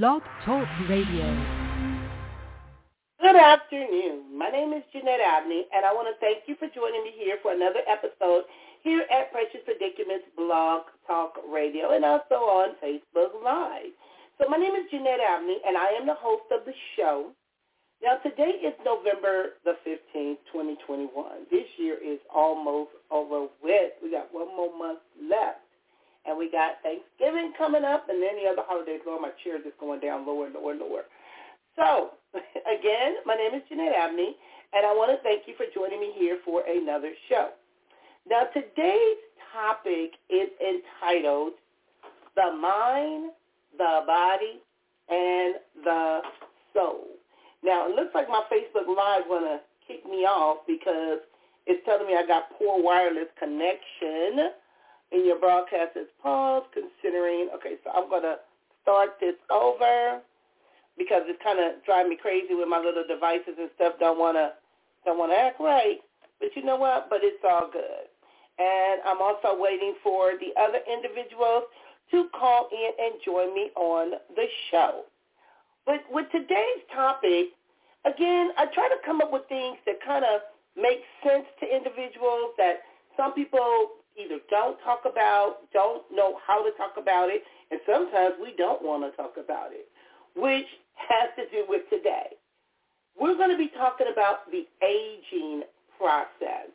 Blog Talk Radio. Good afternoon. My name is Jeanette Abney, and I want to thank you for joining me here for another episode here at Precious Predicaments Blog Talk Radio and also on Facebook Live. So my name is Jeanette Abney, and I am the host of the show. Now, today is November the 15th, 2021. This year is almost over with. We got one more month left. And we got Thanksgiving coming up and then the other holidays. Lord, my chair is just going down lower, and lower, and lower. So, again, my name is Jeanette Abney, and I want to thank you for joining me here for another show. Now, today's topic is entitled The Mind, the Body, and the Soul. Now, it looks like my Facebook Live going to kick me off because it's telling me I got poor wireless connection in your broadcast is paused considering, okay, so I'm going to start this over because it's kind of driving me crazy with my little devices and stuff. Don't want to don't want to act right, but you know what? But it's all good. And I'm also waiting for the other individuals to call in and join me on the show. But with today's topic, again, I try to come up with things that kind of make sense to individuals that some people either don't talk about, don't know how to talk about it, and sometimes we don't want to talk about it, which has to do with today. We're going to be talking about the aging process.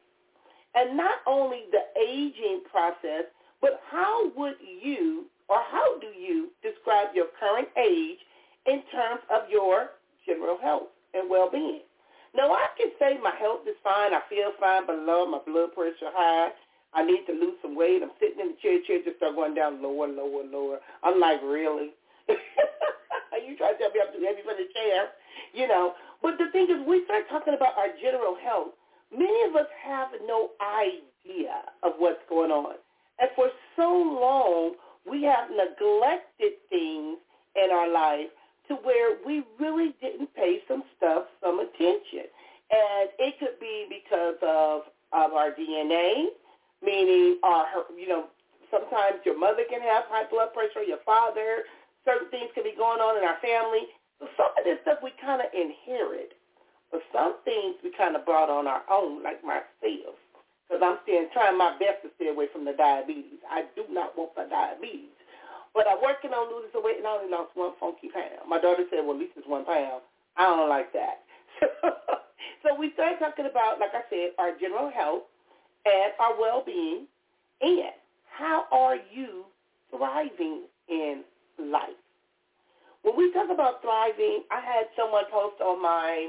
And not only the aging process, but how would you or how do you describe your current age in terms of your general health and well-being? Now, I can say my health is fine. I feel fine, but my blood pressure high. I need to lose some weight. I'm sitting in the chair, chair just start going down lower, lower, lower. I'm like, really? Are you trying to tell me I'm too heavy for the chair? You know. But the thing is, we start talking about our general health. Many of us have no idea of what's going on. And for so long, we have neglected things in our life to where we really didn't pay some stuff some attention. And it could be because of, of our DNA meaning, uh, her, you know, sometimes your mother can have high blood pressure, your father, certain things can be going on in our family. So some of this stuff we kind of inherit, but some things we kind of brought on our own, like myself, because I'm still trying my best to stay away from the diabetes. I do not want the diabetes. But I'm working on losing some weight, and I only lost one funky pound. My daughter said, well, at least it's one pound. I don't like that. so we started talking about, like I said, our general health, and our well-being, and how are you thriving in life? When we talk about thriving, I had someone post on my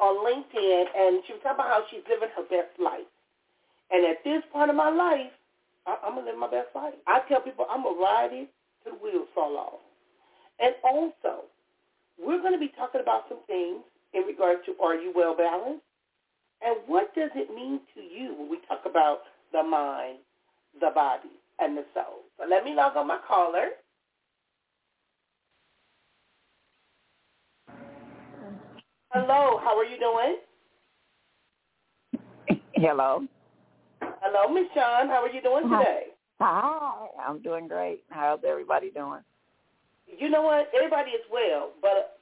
on LinkedIn, and she was talking about how she's living her best life. And at this point of my life, I, I'm gonna live my best life. I tell people I'm gonna ride it till the wheels fall off. And also, we're to be talking about some things in regards to are you well balanced? And what does it mean to you when we talk about the mind, the body, and the soul? So let me log on my caller. Hello, how are you doing? Hello. Hello, Miss Sean. How are you doing today? Hi, I'm doing great. How's everybody doing? You know what? Everybody is well, but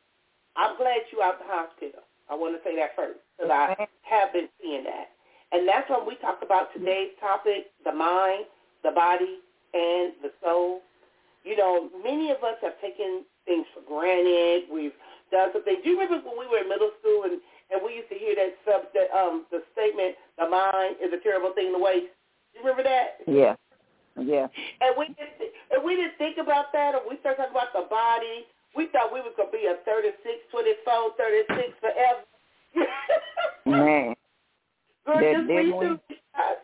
I'm glad you're out the hospital. I want to say that first because I have been seeing that. And that's when we talk about today's topic, the mind, the body, and the soul. You know, many of us have taken things for granted. We've done some things. Do you remember when we were in middle school and, and we used to hear that sub that, um the statement, the mind is a terrible thing to waste? You remember that? Yeah. Yeah. And we didn't and we didn't think about that or we started talking about the body we thought we was gonna be a 36, 24, 36 forever. Man. Girl, just recently, shot,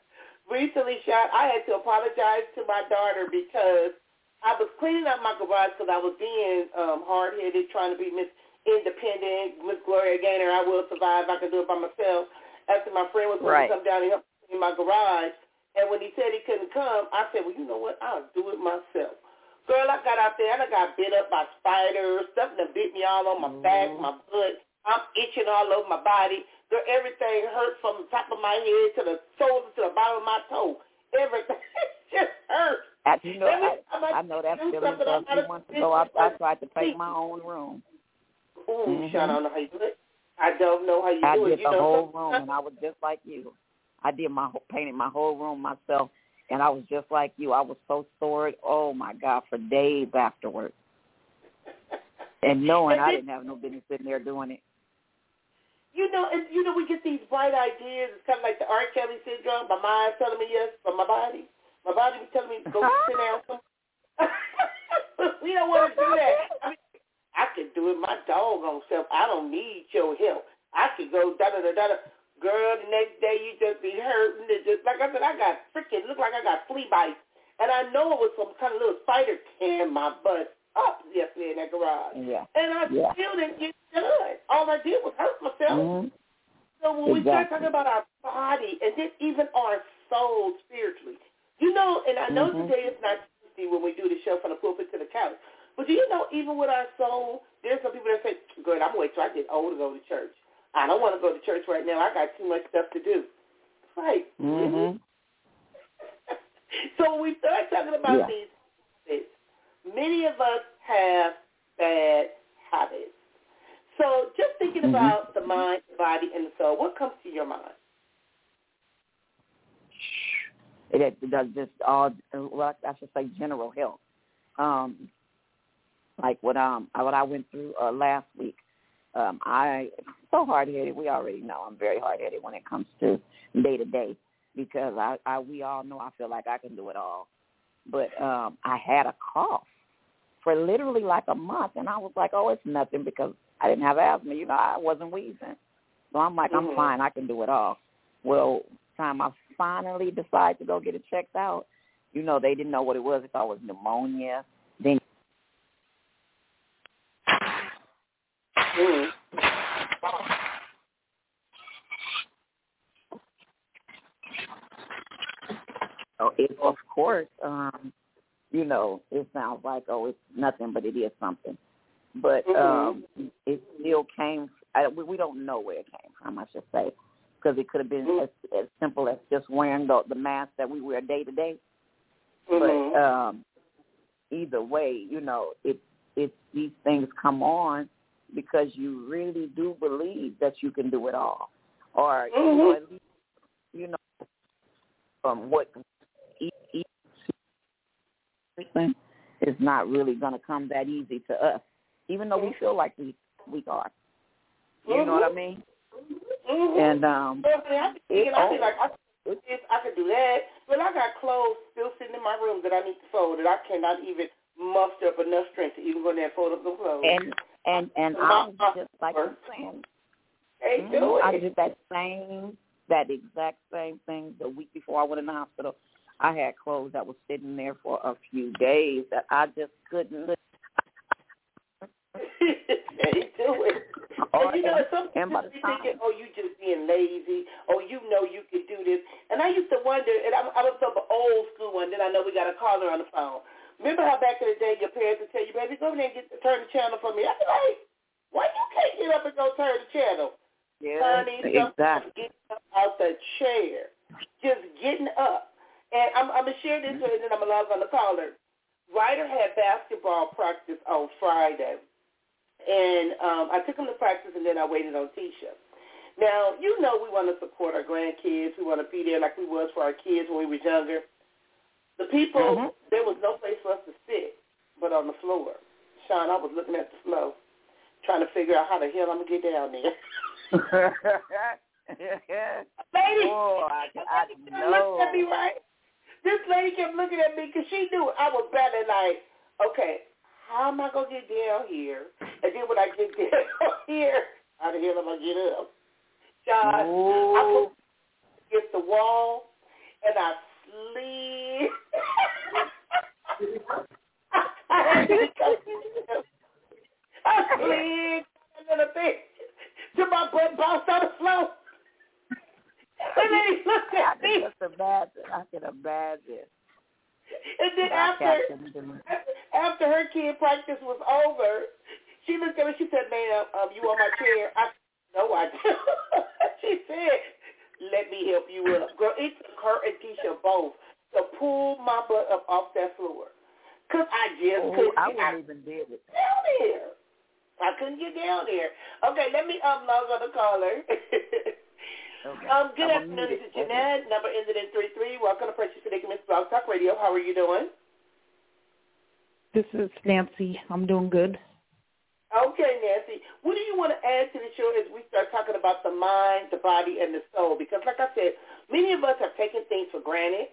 recently shot. I had to apologize to my daughter because I was cleaning up my garage because I was being um, hard-headed, trying to be Miss Independent, Miss Gloria Gaynor. I will survive. I can do it by myself. After my friend was going right. to come down and help me in my garage, and when he said he couldn't come, I said, well, you know what? I'll do it myself. Girl, I got out there and I got bit up by spiders. Something that bit me all on my mm-hmm. back, my butt. I'm itching all over my body. Girl, everything hurt from the top of my head to the shoulder to the bottom of my toe. Everything just hurt. As you know, I, I know that feeling. A few months ago, I, I tried to paint my own room. Ooh, mm-hmm. I don't know how you do it. I don't know how you I do it. I did the know, whole room, and I was just like you. I did my painted my whole room myself, and I was just like you. I was so sore. Oh my God, for days afterwards, and knowing I didn't have no business sitting there doing it. You know, and you know, we get these bright ideas. It's kind of like the R. Kelly syndrome. My mind's telling me yes, but my body, my body be telling me to go sit down. we don't want to do that. I mean, I can do it my doggone self. I don't need your help. I could go da da da da. Girl, the next day you just be hurting. It just like I said, I got freaking look like I got flea bites, and I know it was some kind of little spider tearing my butt up yesterday in that garage. Yeah. And I yeah. still didn't get done. All I did was hurt myself. Mm-hmm. So when exactly. we start talking about our body and then even our soul spiritually, you know, and I know mm-hmm. today is not Tuesday when we do the show from the pulpit to the couch, but do you know even with our soul, there's some people that say, good, I'm going to wait till I get old to go to church. I don't want to go to church right now. I got too much stuff to do. Right. Mm-hmm. so when we start talking about yeah. these habits, many of us have bad habits. So just thinking mm-hmm. about the mind, the body, and the soul, what comes to your mind? It, it does just all, well, I should say general health. Um, like what um what I went through uh, last week. Um, I so hard headed. We already know I'm very hard headed when it comes to day to day because I, I we all know I feel like I can do it all. But um, I had a cough for literally like a month, and I was like, oh, it's nothing because I didn't have asthma. You know, I wasn't wheezing. So I'm like, mm-hmm. I'm fine. I can do it all. Well, time I finally decided to go get it checked out, you know, they didn't know what it was. They thought it was pneumonia. Then mm. So it, of course, um, you know, it sounds like oh, it's nothing, but it is something. But um, mm-hmm. it still came. I, we, we don't know where it came from. I should say, because it could have been mm-hmm. as, as simple as just wearing the, the mask that we wear day to day. Mm-hmm. But um, either way, you know, it it these things come on because you really do believe that you can do it all, or mm-hmm. you know, at least you know from what person is not really going to come that easy to us, even though we feel like we we are. You mm-hmm. know what I mean? Mm-hmm. And um, well, I mean, I be thinking, I be oh, like, I, could do that, but I got clothes still sitting in my room that I need to fold that I cannot even muster up enough strength to even go there and fold up the clothes. And and and I just like you're saying, mm, do. I did that same that exact same thing the week before I went in the hospital. I had clothes that was sitting there for a few days that I just couldn't. hey, do it. Or, and you know, and, some and people by time, thinking, oh, you just being lazy. Oh, you know you can do this. And I used to wonder, and I, I was an old school one, then I know we got a caller on the phone. Remember how back in the day your parents would tell you, baby, go over there and get, turn the channel for me. I'd be like, why you can't get up and go turn the channel? Yeah, Honey, exactly. getting up out the chair. Just getting up. And I'm, I'm going to share this with you, and then I'm going to log on the caller. Ryder had basketball practice on Friday. And um, I took him to practice, and then I waited on Tisha. Now, you know we want to support our grandkids. We want to be there like we was for our kids when we was younger. The people, mm-hmm. there was no place for us to sit but on the floor. Sean, I was looking at the floor, trying to figure out how the hell I'm going to get down there. lady, oh, I, I know. looked at me, right? This lady kept looking at me because she knew I was better like, okay, how am I going to get down here? And then when I get down here, how the hell am I gonna get up? John, I put against the wall, and I slid. I had to I slid a bit till my butt bounced on the floor. And then he looked at me. I can imagine. I can imagine. And then after after her kid practice was over, she looked at me. She said, "Ma'am, um, you on my chair?" I no, I don't. she said, "Let me help you up, girl." It took her and Tisha both to pull my butt up off that floor. Because I just oh, couldn't I get wouldn't even did it. down there. I couldn't get down there. Okay, let me unlog on the caller. Okay. um, good I'm afternoon, gonna this is mute it. Jeanette, number ended in 33. Welcome to Precious Predicaments Blog Talk Radio. How are you doing? This is Nancy. I'm doing good. Okay, Nancy. What do you want to add to the show as we start talking about the mind, the body, and the soul? Because, like I said, many of us have taken things for granted.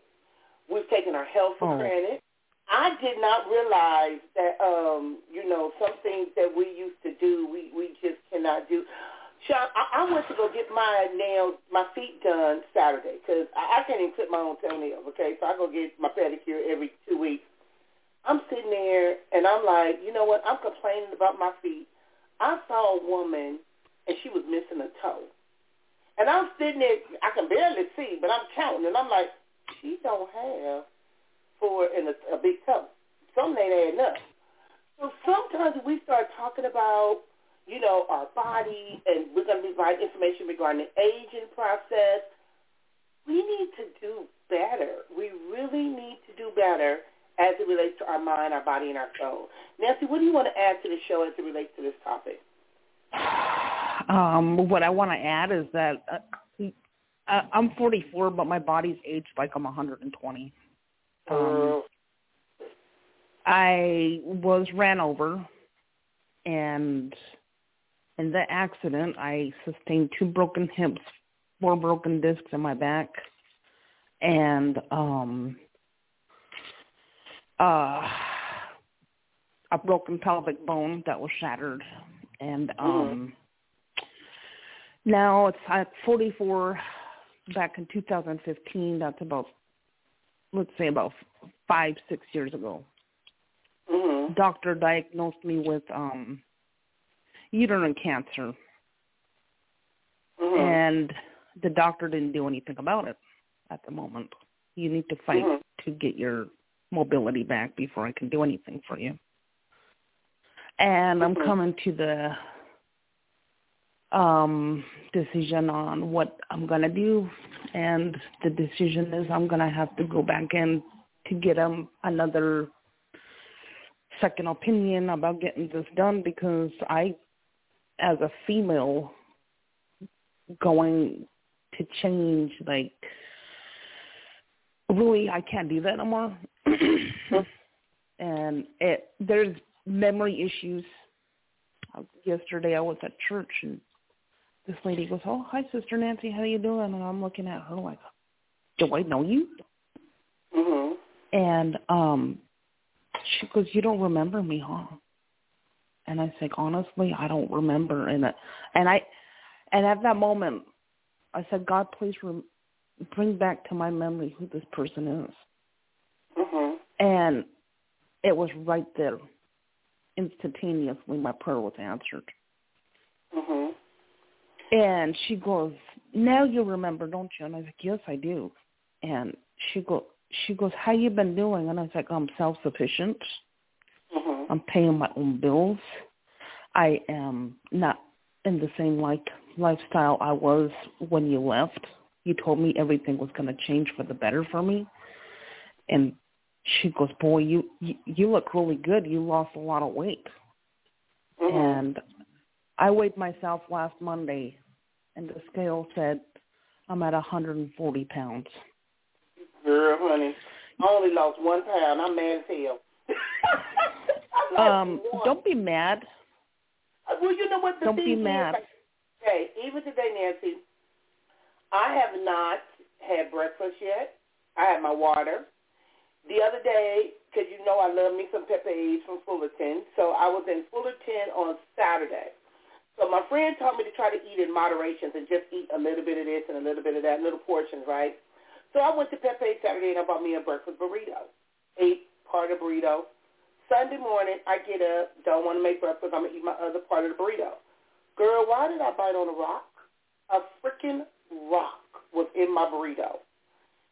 We've taken our health for Oh. granted. I did not realize that, um, you know, some things that we used to do, we, we just cannot do. Sean, I, I went to go get my nails, my feet done Saturday because I, I can't even clip my own toenails, okay? So I go get my pedicure every two weeks. I'm sitting there and I'm like, you know what? I'm complaining about my feet. I saw a woman and she was missing a toe. And I'm sitting there, I can barely see, but I'm counting and I'm like, she don't have four and a, a big toe. Something ain't adding up. So sometimes we start talking about, you know, our body and we're going to provide information regarding the aging process. We need to do better. We really need to do better as it relates to our mind, our body, and our soul. Nancy, what do you want to add to the show as it relates to this topic? Um, what I want to add is that uh, uh, I'm 44, but my body's aged like I'm 120. Um, I was ran over, and in the accident, I sustained two broken hips, four broken discs in my back, and um, uh, a broken pelvic bone that was shattered, and um, now it's at 44. Back in 2015, that's about let's say about five six years ago mm-hmm. doctor diagnosed me with um uterine cancer Mm-hmm. and the doctor didn't do anything about it at the moment you need to fight Mhm. to get your mobility back before i can do anything for you and i'm Mhm. coming to the um decision on what i'm going to do and the decision is i'm going to have to go back in to get um another second opinion about getting this done because I, as a female, going to change, like, really, I can't do that no more. and it there's memory issues. Uh, Yesterday I was at church and this lady goes, "Oh, hi, Sister Nancy, how you doing?" And I'm looking at her like, "Do I know you?" Mm-hmm. And um she goes, You don't remember me, huh? And I said, Honestly, I don't remember and and I and at that moment I said, God, please rem- bring back to my memory who this person is. Mm-hmm. And it was right there. Instantaneously my prayer was answered. Mm-hmm. And she goes, Now you remember, don't you? And I was like, Yes, I do. And she go she goes, How you been doing? And I was like, I'm self sufficient. Mm-hmm. I'm paying my own bills. I am not in the same like lifestyle I was when you left. You told me everything was going to change for the better for me. And she goes, "Boy, you, you you look really good. You lost a lot of weight." Mm-hmm. And I weighed myself last Monday, and the scale said I'm at 140 pounds. Girl, honey, I only lost one pound. I'm mad as hell. Um, don't be mad. Well, you know what the Don't thing be is? mad. Like, hey, even today, Nancy, I have not had breakfast yet. I had my water. The other day, because you know I love me some pepes from Fullerton, so I was in Fullerton on Saturday. So my friend told me to try to eat in moderation, and just eat a little bit of this and a little bit of that, little portions, right? So I went to Pepe Saturday and I bought me a breakfast burrito. Ate part of burrito. Sunday morning, I get up, don't want to make breakfast. I'm going to eat my other part of the burrito. Girl, why did I bite on a rock? A freaking rock was in my burrito.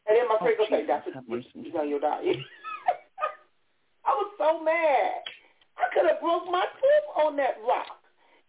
And then my Oh, goes, hey, Jesus, that's what you on your diet. I was so mad. I could have broke my tooth on that rock.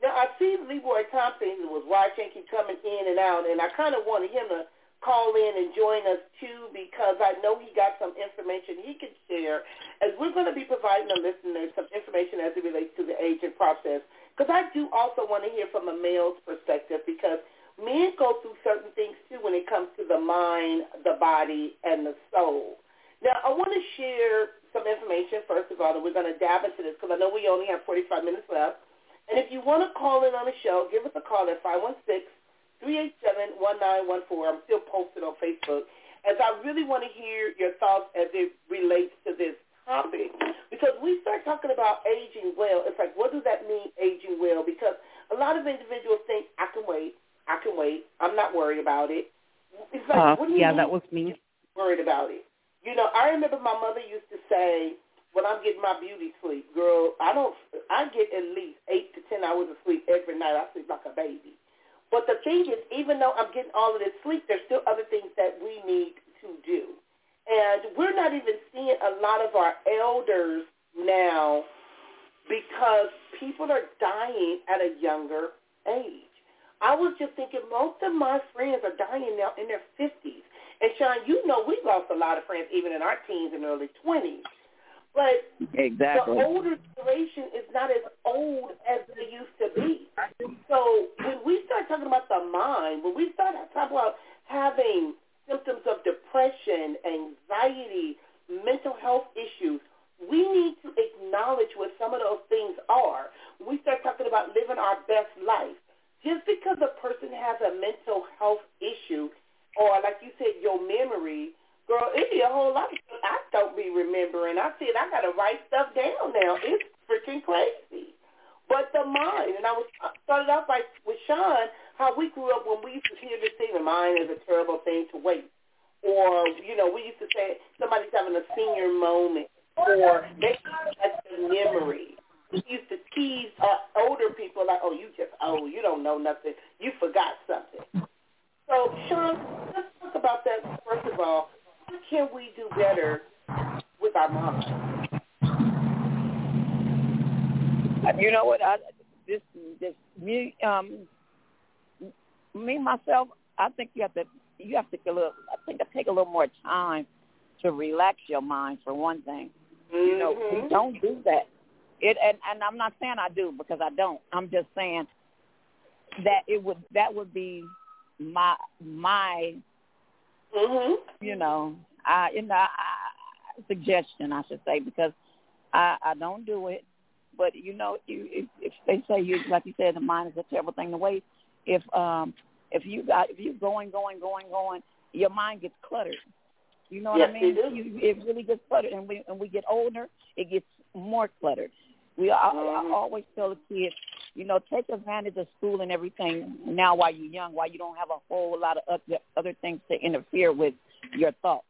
Now, I see Leroy Thompson was watching, keep coming in and out, and I kind of wanted him to call in and join us too because I know he got some information he can share as we're going to be providing the listeners some information as it relates to the aging process. Because I do also want to hear from a male's perspective because men go through certain things too when it comes to the mind, the body, and the soul. Now, I want to share some information, first of all, and we're going to dab into this because I know we only have 45 minutes left. And if you want to call in on the show, give us a call at 516 387-1914. I'm still posted on Facebook as I really want to hear your thoughts as it relates to this topic. Because we start talking about aging well, it's like, what does that mean, aging well? Because a lot of individuals think, I can wait, I can wait, I'm not worried about it. It's like, uh, what do you yeah, mean that was me. Worried about it. You know, I remember my mother used to say, when I'm getting my beauty sleep, girl, I don't, I get at least eight to ten hours of sleep every night. I sleep like a baby. But the thing is, even though I'm getting all of this sleep, there's still other things that we need to do. And we're not even seeing a lot of our elders now because people are dying at a younger age. I was just thinking most of my friends are dying now in their 50s. And Sean, you know we lost a lot of friends even in our teens and early 20s. But exactly. the older generation is not as old as they used to be. So when we start talking about the mind, when we start talking about having symptoms of depression, anxiety, mental health issues, we need to acknowledge what some of those things are. When we start talking about living our best life, just because a person has a mental health issue, or like you said, your memory, girl, it be a whole lot of stuff I don't be remembering. I said I gotta write stuff down now. It's freaking crazy. But the mind, and I was started off by with Sean, how we grew up when we used to hear this thing, the mind is a terrible thing to waste. Or, you know, we used to say somebody's having a senior moment or they have a memory. Used to tease uh, older people like, oh, you just old. You don't know nothing. You forgot something. So, Sean, let's talk about that first of all what can we do better with our mind? You know what? I, this this me um me myself. I think you have to you have to take a little. I think I take a little more time to relax your mind for one thing. Mm-hmm. You know, we don't do that. It and and I'm not saying I do because I don't. I'm just saying that it would that would be my my Mm-hmm. You know, I in the I, suggestion I should say because I I don't do it, but you know, you if, if they say you like you said, the mind is a terrible thing to waste. If um if you got if you're going going going going, your mind gets cluttered. You know what yes, I mean? It, you, it really gets cluttered, and we and we get older, it gets more cluttered. We I, mm-hmm. I always tell the kids, you know, take advantage of school and everything now while you're young, while you don't have a whole lot of other, other things to interfere with your thoughts,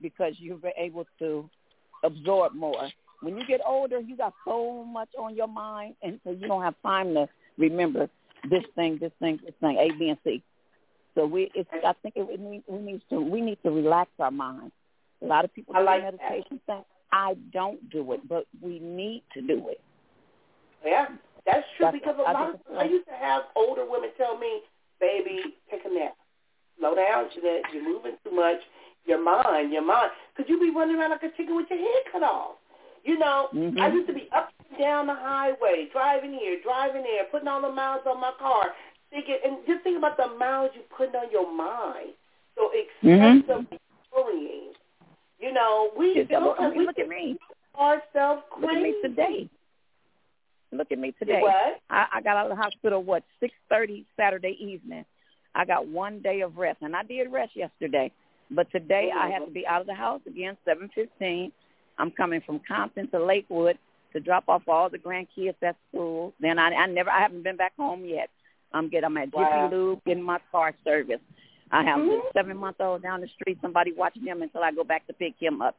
because you're able to absorb more. When you get older, you got so much on your mind, and so you don't have time to remember this thing, this thing, this thing, A, B, and C. So we, it's, I think it, we need, we need to, we need to relax our minds. A lot of people I do like meditation thing. I don't do it, but we need to do it. Yeah, that's true That's- because a I lot of I used to have older women tell me, "Baby, take a nap. Slow down, Jeanette. You're moving too much. Your mind, your mind. Could you be running around like a chicken with your head cut off? You know, Mhm. I used to be up and down the highway, driving here, driving there, putting all the miles on my car, thinking, and just think about the miles you putting on your mind. So Mhm. worrying. You know, we look, sometimes we look at me. ourselves Look at me today. Look at me today. What? I, I got out of the hospital what six thirty Saturday evening. I got one day of rest, and I did rest yesterday. But today I have to be out of the house again seven fifteen. I'm coming from Compton to Lakewood to drop off all the grandkids at school. Then I, I never, I haven't been back home yet. I'm getting, I'm at Wow. Jiffy Lube getting my car service. I have Mhm. the seven month old down the street, somebody watching him until I go back to pick him up.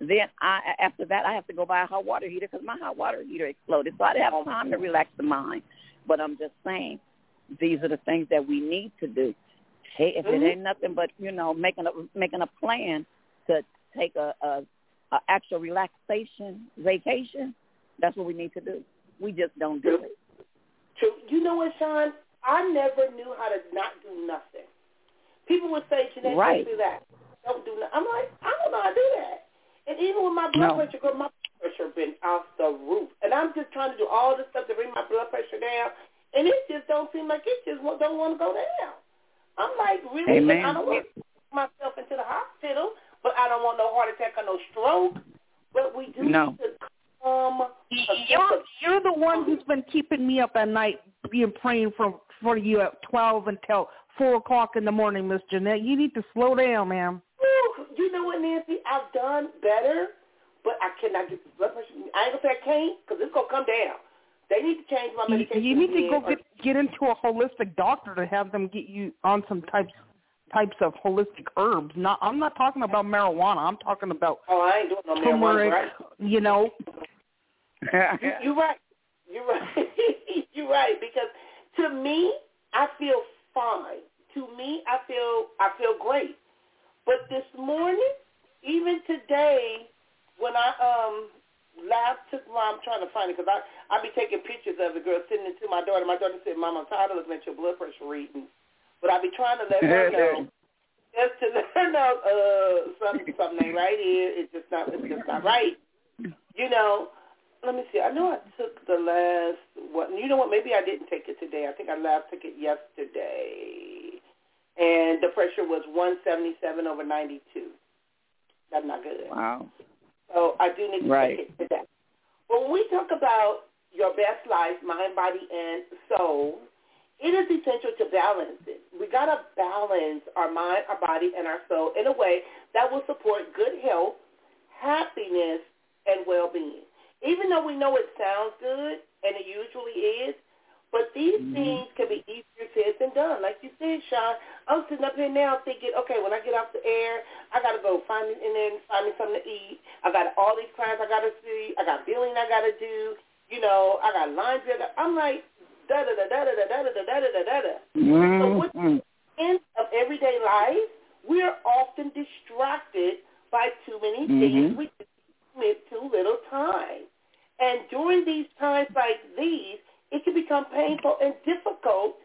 Then I, after that, I have to go buy a hot water heater because my hot water heater exploded. So I didn't have time to relax the mind. But I'm just saying, these are the things that we need to do. Hey, if Mhm. it ain't nothing but you know making a making a plan to take a, a, a actual relaxation vacation, that's what we need to do. We just don't do it. True. You know what, Sean? I never knew how to not do nothing. People would say, Jeanette, right. don't do that. Don't do that. I'm like, I don't know how to do that. And even with my blood no. pressure, girl, my blood pressure been off the roof. And I'm just trying to do all this stuff to bring my blood pressure down. And it just don't seem like it just don't want to go down. I'm like, really? Amen. I don't want to myself into the hospital, but I don't want no heart attack or no stroke. But we do no. need to come. You're, you're the one who's been keeping me up at night, being praying for for you at twelve until four o'clock in the morning, Miss Jeanette. You need to slow down, ma'am. Ooh, you know what, Nancy? I've done better, but I cannot get the blood pressure. I ain't gonna say I can't, because it's gonna come down. They need to change my medication. You, you need to go get get into a holistic doctor to have them get you on some types types of holistic herbs. Not, I'm not talking about marijuana. I'm talking about oh, I ain't doing no turmeric. marijuana, right? You know. you, you're right. You're right. you're right because to me, I feel fine. To me, I feel I feel great. But this morning, even today, when I um last took my, I'm trying to find it because I I be taking pictures of the girl sending it to my daughter. My daughter said, "Mom, I'm tired of looking at your blood pressure readings," but I be trying to let her know. Just to let her know, uh, something, something ain't right here. It's just not, it's just not right. You know, let me see. I know I took the last what? You know what? Maybe I didn't take it today. I think I last took it yesterday, and the pressure was 177 over 92. That's not good. Wow. So I do need to right. take it today. But when we talk about your best life, mind, body, and soul, it is essential to balance it. We got to balance our mind, our body, and our soul in a way that will support good health, happiness, and well-being even though we know it sounds good, and it usually is, but these mm-hmm. things can be easier said than done. Like you said, Sean, I'm sitting up here now thinking, okay, when I get off the air, I got to go find me, and then find me something to eat. I got all these clients I got to see. I got billing I got to do. You know, I got laundry. I got, I'm like, da da da da da da da da da da da da da. So what mm-hmm. Mm-hmm. end of everyday life, we're often distracted by too many things. Mm-hmm. We commit too little time. And during these times like these, it can become painful and difficult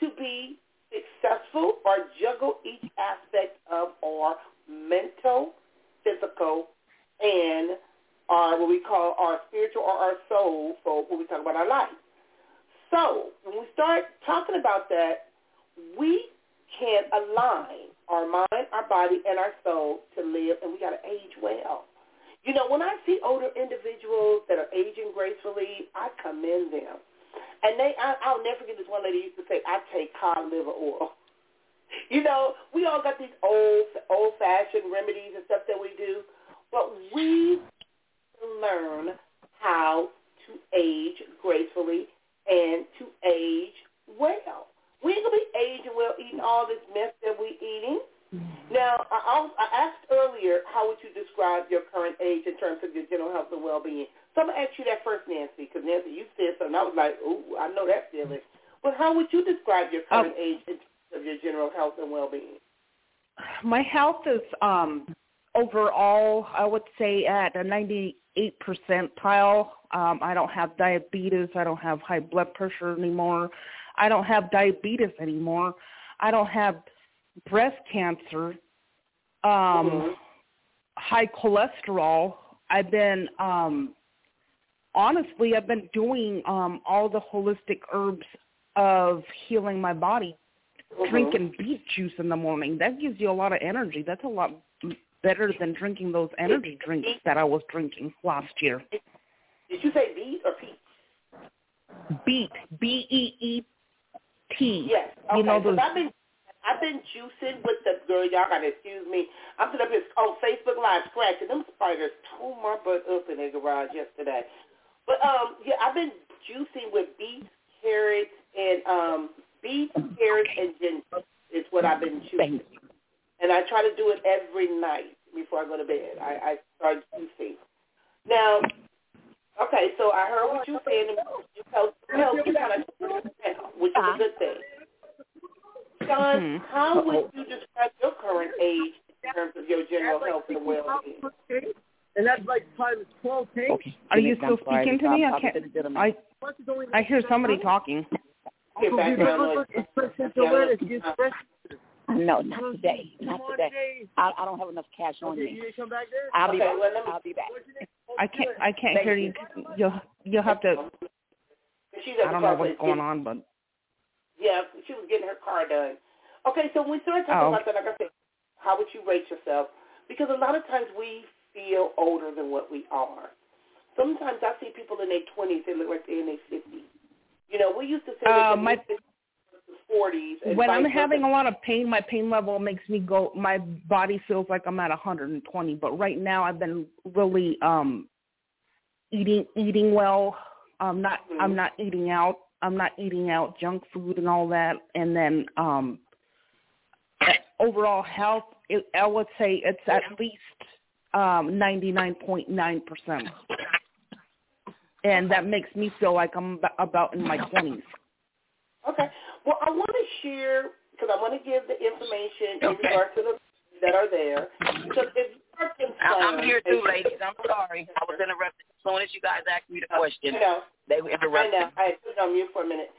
to be successful or juggle each aspect of our mental, physical, and our what we call our spiritual or our soul for when we talk about our life. So when we start talking about that, we can align our mind, our body, and our soul to live, and we got to age well. You know, when I see older individuals that are aging gracefully, I commend them. And they, I, I'll never forget this one lady used to say, I take cod liver oil. You know, we all got these old, old-fashioned remedies and stuff that we do, but we learn how to age gracefully and to age well. We ain't gonna be aging well eating all this mess that we eating. Now, I, I asked earlier, how would you describe your current age in terms of your general health and well-being? So I'm going to ask you that first, Nancy, because Nancy, you said something. I was like, ooh, I know that feeling. But how would you describe your current um, age in terms of your general health and well-being? My health is um, overall, I would say, at a 98 percentile. Um, I don't have diabetes. I don't have high blood pressure anymore. I don't have diabetes anymore. I don't have breast cancer, um, mm-hmm. high cholesterol. I've been um, honestly, I've been doing um, all the holistic herbs of healing my body, mm-hmm. drinking beet juice in the morning. That gives you a lot of energy. That's a lot better than drinking those energy drinks that I was drinking last year. Did you say beet or peach? Beet, B E E T. Yes. Okay. You know those. I've been I've been juicing with the girl. Y'all gotta excuse me. I'm sitting up here on Facebook Live scratching. Them spiders tore my butt up in the garage yesterday. But um, yeah, I've been juicing with beets, carrots, and um, beets, carrots, and ginger. Is what I've been juicing. And I try to do it every night before I go to bed. I, I start juicing. Now, okay, so I heard what you said. You told you kind of which is a good thing. John, mm-hmm. how would you describe your current age in terms of your general health and well-being? And that's like times 12 tanks. Okay. Are you still speaking to me? I can't. I, I hear somebody talking. No, not today. Not today. I, I don't have enough cash on Okay, me. come back there? I'll be Okay, back. well, me- I'll be back. I can't I can't Thank hear you. you. You'll you'll have to. She's at I don't know what's going on, but Yeah, she was getting her car done. Okay, so when we start talking Oh. about that, like I said, how would you rate yourself? Because a lot of times we feel older than what we are. Sometimes I see people in their twenties that look like they're in their fifties. You know, we used to say Uh, my- forties. when I'm having a lot of pain, my pain level makes me go. My body feels like I'm at 120. But right now, I've been really um eating eating well. I'm not Mhm. I'm not eating out. I'm not eating out junk food and all that. And then um overall health, it, I would say it's at least um 99.9 percent. And that makes me feel like I'm about in my 20s. Okay. Well, I want to share because I want to give the information in regard to the that are there. Because if you're concerned, I- I'm here too, ladies. I'm sorry. I was interrupted. As soon as you guys asked me the uh, question, You know, they were I interrupted. know. I put it on mute for a minute.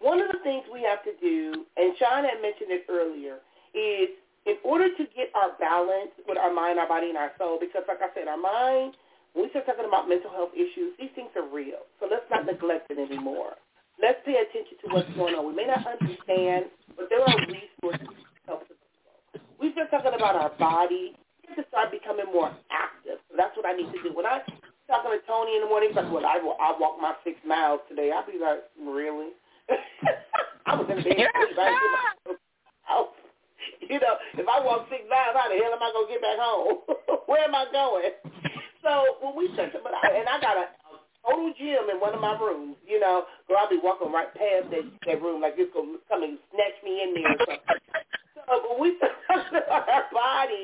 One of the things we have to do, and Sean had mentioned it earlier, is in order to get our balance with our mind, our body, and our soul, because like I said, our mind, when we start talking about mental health issues, these things are real. So let's not neglect it anymore. Let's pay attention to what's going on. We may not understand, but there are resources to help us. We've been talking about our body. Have to start becoming more active. So that's what I need to do. When I talking to Tony in the morning, he's like, well, I, I walked my six miles today. I'll be like, really? I was in bed. asleep. I didn't get my house. You know, if I walk six miles, how the hell am I going to get back home? Where am I going? So when we took, but I, and I got a total gym in one of my rooms, you know, where I'll be walking right past that, that room like it's going to come and snatch me in there or something. So when we talk about our body,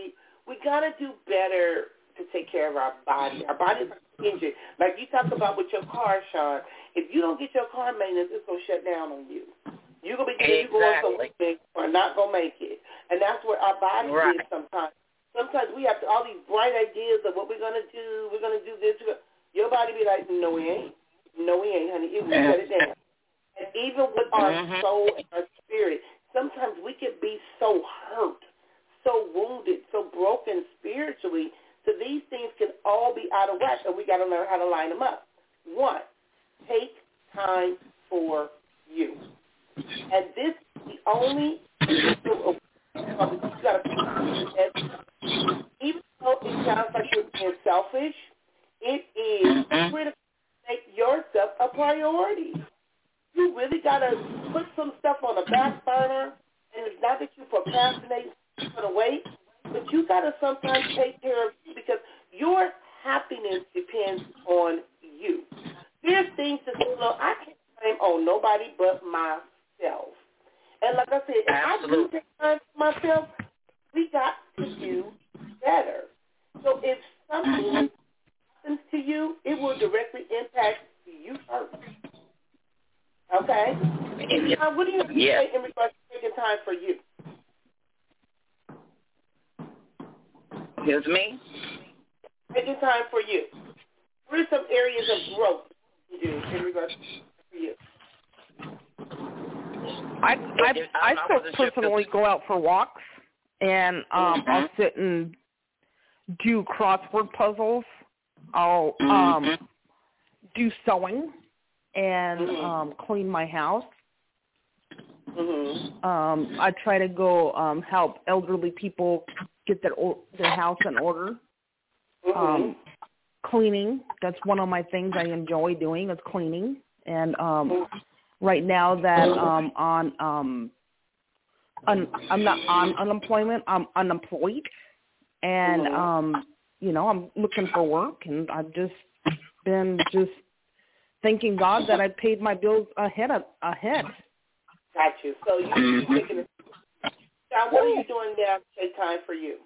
got to do better to take care of our body. Our are injured. Like you talked about with your car, Sean. If you don't get your car maintenance, it's going to shut down on you. You're going to be you going Exactly. somewhere or not to make it. And that's where our body Right. is sometimes. Sometimes we have to, all these bright ideas of what we're going to do. We're going to do this. gonna- Your body be like, no, we ain't. No, we ain't, honey. It will shut it down. And even with our Mhm. soul and our spirit, sometimes we can be so hurt, so wounded, so broken spiritually. So these things can all be out of whack, and we got to learn how to line them up. One, take time for you. And this is the only even though it sounds like you're being selfish, it is critical to make yourself a priority. You really got to put some stuff on the back burner, and it's not that you procrastinate the wait, but you got to sometimes take care of you because your happiness depends on you. There's things that you know I can't blame on nobody but myself. And like I said, if I do take time for myself, we got to do better. So if something happens to you, it will directly impact you first. Okay? Now, what do you Yeah. say in regards to taking time for you? Here's me. Taking time for you. What are some areas of growth you do in regards to you? I I, I I still wasn't sure if personally go out for walks, and um, I'll Mhm. sit and do crossword puzzles. I'll um, Mhm. do sewing and Mhm. um, clean my house. Mm-hmm. Um, I try to go um, help elderly people get their o- their house in order. Mm-hmm. Um, cleaning that's one of my things I enjoy doing is cleaning. And um, right now that um, on um, un, I'm not on unemployment. I'm unemployed, and Mhm. um, you know I'm looking for work, and I've just been just thanking God that I paid my bills ahead of, ahead. Got you. So you you taking it. Now, what are you doing now to take time for you?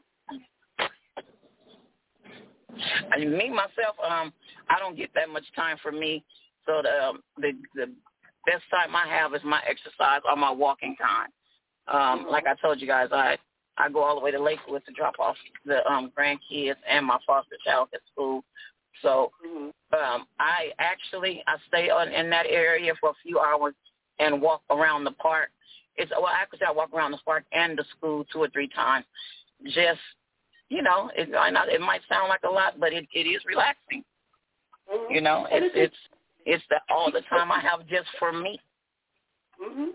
I mean, me myself, um, I don't get that much time for me. So the um, the the best time I have is my exercise or my walking time. Um, like I told you guys, I I go all the way to Lakewood to drop off the um grandkids and my foster child at school. So Mm-hmm. um, I actually I stay on in that area for a few hours and walk around the park. It's well actually I walk around the park and the school two or three times. Just you know, it I know it might sound like a lot, but it it is relaxing. Mm-hmm. You know, it's it's it's the all the time I have just for me. Mhm.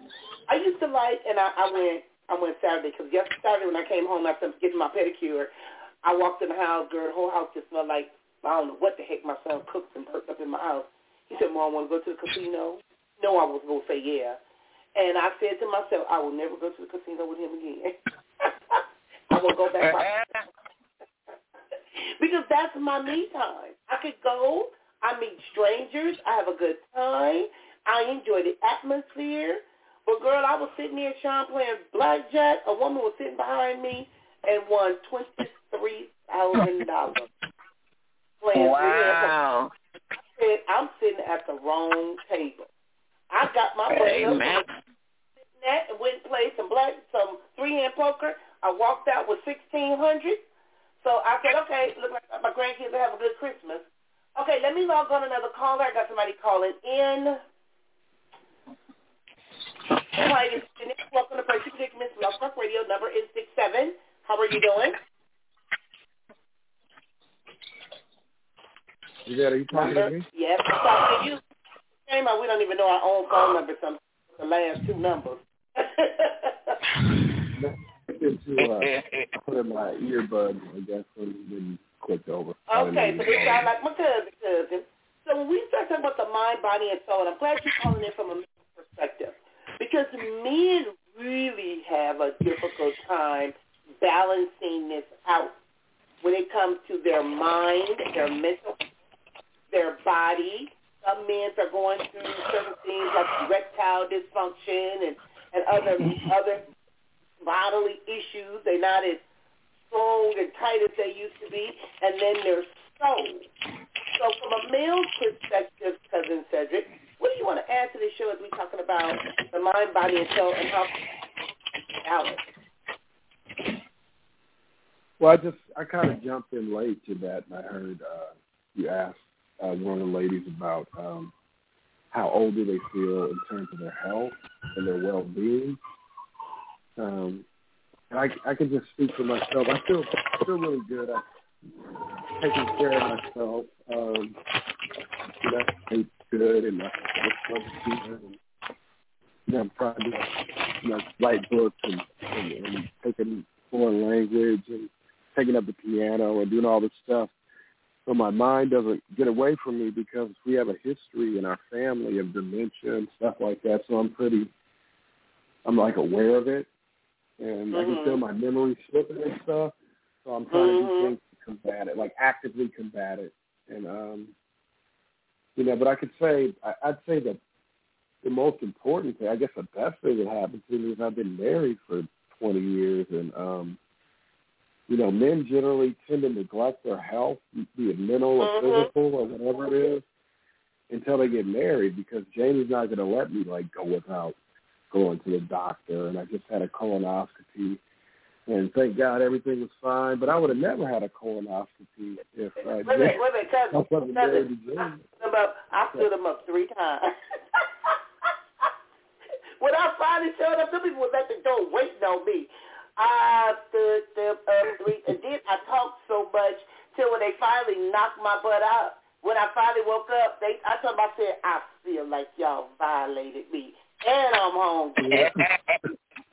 I used to like, and I, I went I went Saturday because yesterday Saturday when I came home after getting my pedicure, I walked in the house, girl, the whole house just smelled like I don't know what the heck my son cooked and perked up in my house. He said, Mom, want to go to the casino? No, I was going to say yeah. And I said to myself, I will never go to the casino with him again. I will go back. because that's my me time. I could go. I meet strangers. I have a good time. I enjoy the atmosphere. But girl, I was sitting there, Sean, playing blackjack. A woman was sitting behind me and won twenty three thousand dollars. Wow. Said, I'm sitting at the wrong table. I got my butt up and went and played some black some three hand poker. I walked out with sixteen hundred. So I said, okay, look like my grandkids will have a good Christmas. Okay, let me log on another caller. I got somebody calling in. Hi, this is Jeanette. Welcome to Percy Predicaments Blog Talk Radio. Number is six seven. How are you doing? Is that, are you talking number, to me? Yes, I'm talking to you. Shame we don't even know our own phone number. Some the last two numbers. to, uh, put in my earbuds, I guess, so it didn't click over. Okay, so this sounds like my cousin, cousin. So when we start talking about the mind, body, and soul, and I'm glad you're calling in from a mental perspective, because men really have a difficult time balancing this out when it comes to their mind, their mental, their body. Some men are going through certain things like erectile dysfunction and, and other other bodily issues. They're not as strong and tight as they used to be. And then their soul. So from a male perspective, Cousin Cedric, what do you want to add to the show as we're talking about the mind, body, and soul and how balance? Well, I just I kind of jumped in late to that, and I heard uh, you asked uh, one of the ladies about um, how old do they feel in terms of their health and their well-being. Um, and I I can just speak for myself. I feel feel really good at taking care of myself. Um, you know, I good and I look good. And, you know, I'm trying to you know write books and, and, and taking foreign language and taking up the piano and doing all this stuff so my mind doesn't get away from me because we have a history in our family of dementia and stuff like that. So I'm pretty, I'm like aware of it, and mm-hmm. I can feel my memory slipping and stuff. So I'm trying mm-hmm. to do mm-hmm. things to combat it, like actively combat it. And um, you know, but I could say I, I'd say that the most important thing, I guess, the best thing that happened to me is I've been married for 20 years, and um, you know, men generally tend to neglect their health, be it mental or mm-hmm. physical or whatever it is, until they get married because Jamie's not going to let me like go without going to the doctor. And I just had a colonoscopy, and thank God everything was fine. But I would have never had a colonoscopy if uh, wait, wait, wait, wait, cousin, I wasn't married to Jamie. I stood him up three times. when I finally showed up, some people was at the door waiting on me. Ah, um, uh, I stood them up three, and then I talked so much till when they finally knocked my butt out. When I finally woke up, they I told them I said I feel like y'all violated me, and I'm home.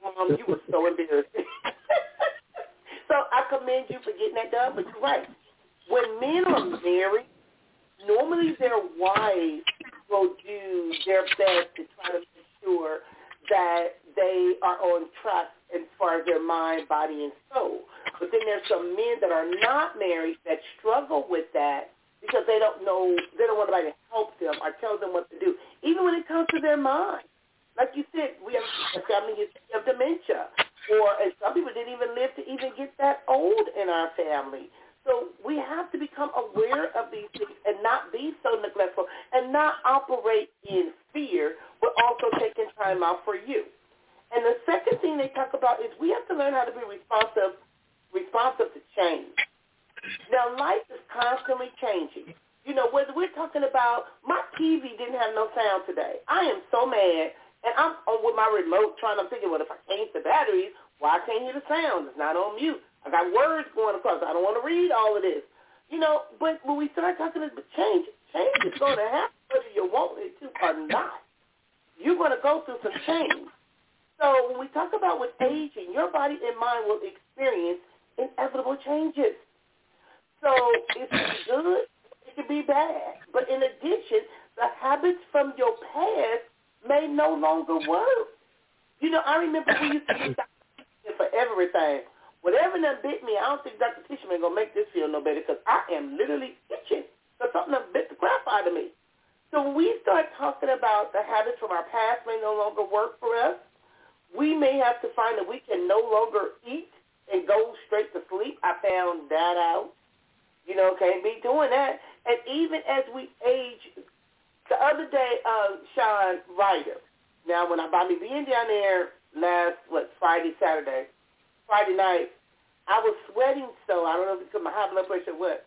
Mom, um, you were so embarrassing. so I commend you for getting that done, but you're right. When men are married, normally their wives will do their best to try to make sure that they are on track as far as their mind, body, and soul. But then there's some men that are not married that struggle with that because they don't know, they don't want anybody to help them or tell them what to do, even when it comes to their mind. Like you said, we have a family history of dementia, or and some people didn't even live to even get that old in our family. So we have to become aware of these things and not be so neglectful and not operate in fear, but also taking time out for you. And the second thing they talk about is we have to learn how to be responsive, responsive to change. Now, life is constantly changing. You know, whether we're talking about my TV didn't have no sound today. I am so mad And I'm on with my remote trying, I'm thinking, well, if I change the batteries, why can't hear the sound? It's not on mute. I got words going across. I don't want to read all of this. You know, but when we start talking about change, change is going to happen whether you want it to or not. You're going to go through some change. So when we talk about with aging, your body and mind will experience inevitable changes. So it can be good, it can be bad. But in addition, the habits from your past may no longer work. You know, I remember we used to use for everything. Whatever done bit me, I don't think Dr. Tichenor gonna make this feel no better because I am literally itching for something that bit the crap out of me. So when we start talking about the habits from our past may no longer work for us, we may have to find that we can no longer eat and go straight to sleep. I found that out. You know, can't be doing that. And even as we age, the other day, uh, Sean Ryder. Now, when I by me being down there last what Friday, Saturday, Friday night, I was sweating so I don't know if it's because my high blood pressure or what.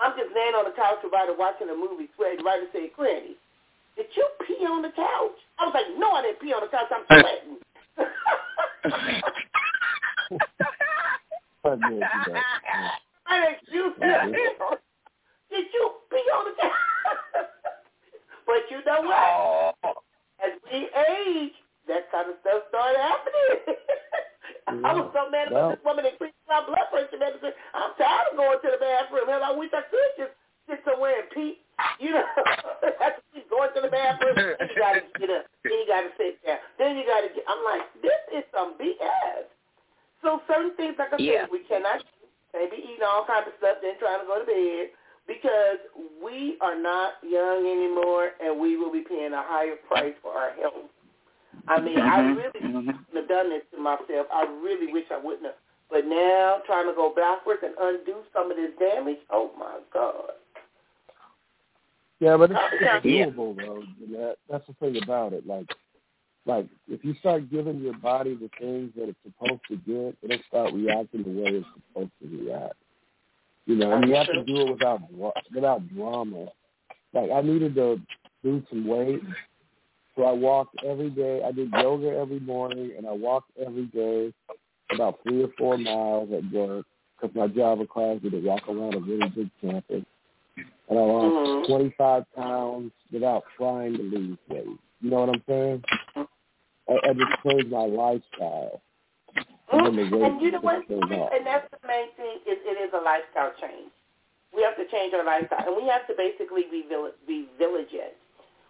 I'm just laying on the couch with Ryder watching a movie, sweating. Ryder said, "Granny, did you pee on the couch?" I was like, "No, I didn't pee on the couch. I'm sweating." I excuse me. Did you pee on the but you know what? As we age, that kind of stuff started happening. I was so mad about well, this woman that increased my blood pressure medicine. I'm tired of going to the bathroom. Hell, I wish I could just sit somewhere and pee. You know, to keep going to the bathroom. Then you got to get up. Then you got to sit down. Then you got to get. I'm like, this is some BS. So certain things, like I yeah. said, we cannot maybe eating all kinds of stuff, then trying to go to bed because we are not young anymore, and we will be paying a higher price for our health. I mean, mm-hmm. I really mm-hmm. have done this to myself. I really wish I wouldn't have. But now, trying to go backwards and undo some of this damage, oh my God. Yeah, but it's, it's doable though. That, that's the thing about it. Like, like if you start giving your body the things that it's supposed to get, it'll start reacting the way it's supposed to react. You know, and you have to do it without without drama. Like I needed to lose some weight, so I walked every day. I did yoga every morning, and I walked every day about three or four miles at work because my job requires me to walk around a really big campus. And I lost mm-hmm. 25 pounds without trying to lose weight. You know what I'm saying? I, I just changed my lifestyle. And, and you know what? And that's the main thing. Is it is a lifestyle change. We have to change our lifestyle, and we have to basically be be vigilant.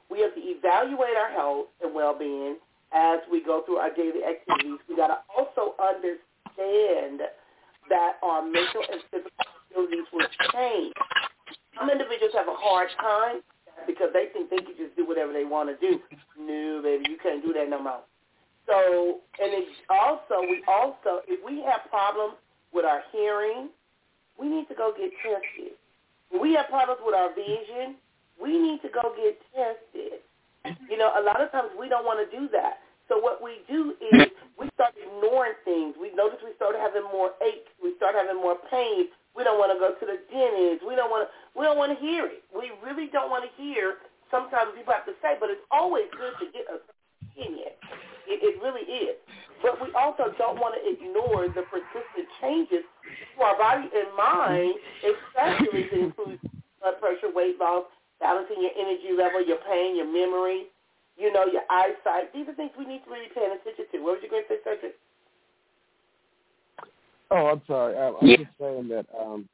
We have to evaluate our health and well-being as we go through our daily activities. We got to also understand that our mental and physical abilities will change. Some individuals have a hard time because they think they can just do whatever they want to do. No, baby, you can't do that no more. So, and it's also, we also, if we have problems with our hearing, we need to go get tested. If we have problems with our vision, we need to go get tested. You know, a lot of times we don't want to do that. So what we do is we start ignoring things. We notice we start having more aches. We start having more pain. We don't want to go to the dentist. We don't want to. We don't want to hear it. We really don't want to hear. Sometimes people have to say, but it's always good to get a opinion. It, it really is. But we also don't want to ignore the persistent changes to our body and mind, especially to include blood pressure, weight loss, balancing your energy level, your pain, your memory, you know, your eyesight. These are things we need to really pay attention to. What was you going to say, Cedric? Oh, I'm sorry. I, I'm just saying that um,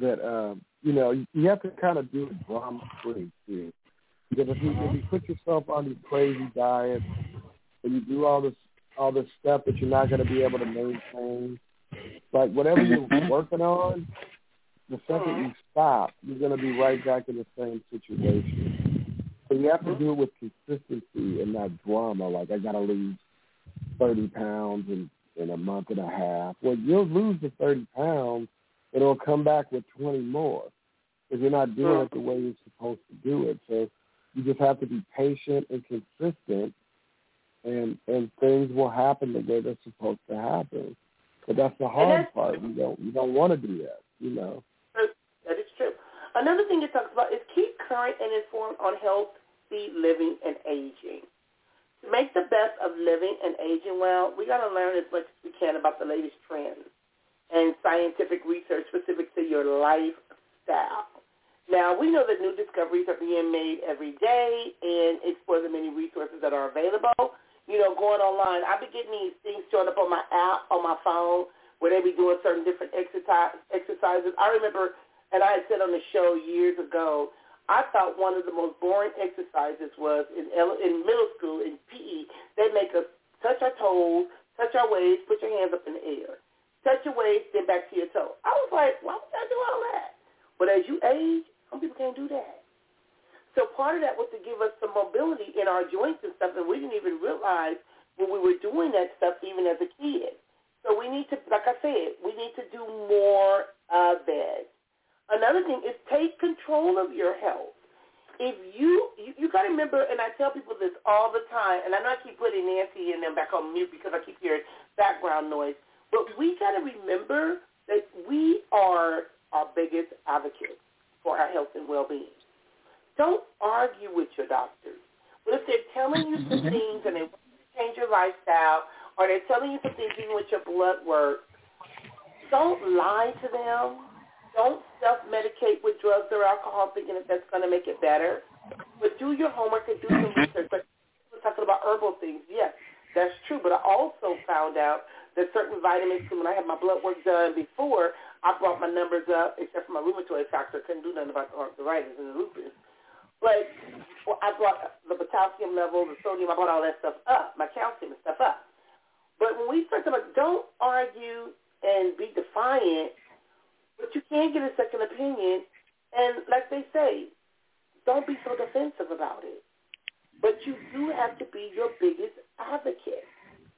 that um, you know you have to kind of do it drama free too. Because if you if you put yourself on these crazy diets and you do all this all this stuff that you're not going to be able to maintain. Like whatever you're working on, the second you stop, you're going to be right back in the same situation. So you have to do it with consistency and not drama. Like I got to lose thirty pounds in in a month and a half. Well, you'll lose the thirty pounds, but it'll come back with twenty more because you're not doing it the way you're supposed to do it. So you just have to be patient and consistent and and things will happen the way they're supposed to happen. But that's the hard that's, part. You don't you don't want to do that, you know. That is true. Another thing it talks about is keep current and informed on healthy living and aging. Make the best of living and aging well, we got to learn as much as we can about the latest trends and scientific research specific to your lifestyle. Now, we know that new discoveries are being made every day and explore the many resources that are available. You know, going online, I've been getting these things showing up on my app, on my phone, where they be doing certain different exercise, exercises. I remember, and I had said on the show years ago, I thought one of the most boring exercises was in in middle school in PE. They make us touch our toes, touch our waist, put your hands up in the air, touch your waist, then back to your toe. I was like, why would I do all that? But as you age, some people can't do that. So part of that was to give us some mobility in our joints and stuff, and we didn't even realize when we were doing that stuff even as a kid. So we need to, like I said, we need to do more of that. Another thing is take control of your health. If you, you, you got to remember, and I tell people this all the time, and I know I keep putting Nancy and them back on mute because I keep hearing background noise, but we got to remember that we are our biggest advocates for our health and well-being. Don't argue with your doctors. But if they're telling you some mm-hmm. things and they want to change your lifestyle, or they're telling you some things even with your blood work, don't lie to them don't self-medicate with drugs or alcohol thinking that that's going to make it better. But do your homework and do some research. But we're talking about herbal things. Yes, that's true. But I also found out that certain vitamins, when I had my blood work done before, I brought my numbers up, except for my rheumatoid factor. Couldn't do nothing about the arthritis and the lupus. But well, I brought the potassium level, the sodium, I brought all that stuff up, my calcium and stuff up. But when we first about don't argue and be defiant but you can get a second opinion. And like they say, don't be so defensive about it. But you do have to be your biggest advocate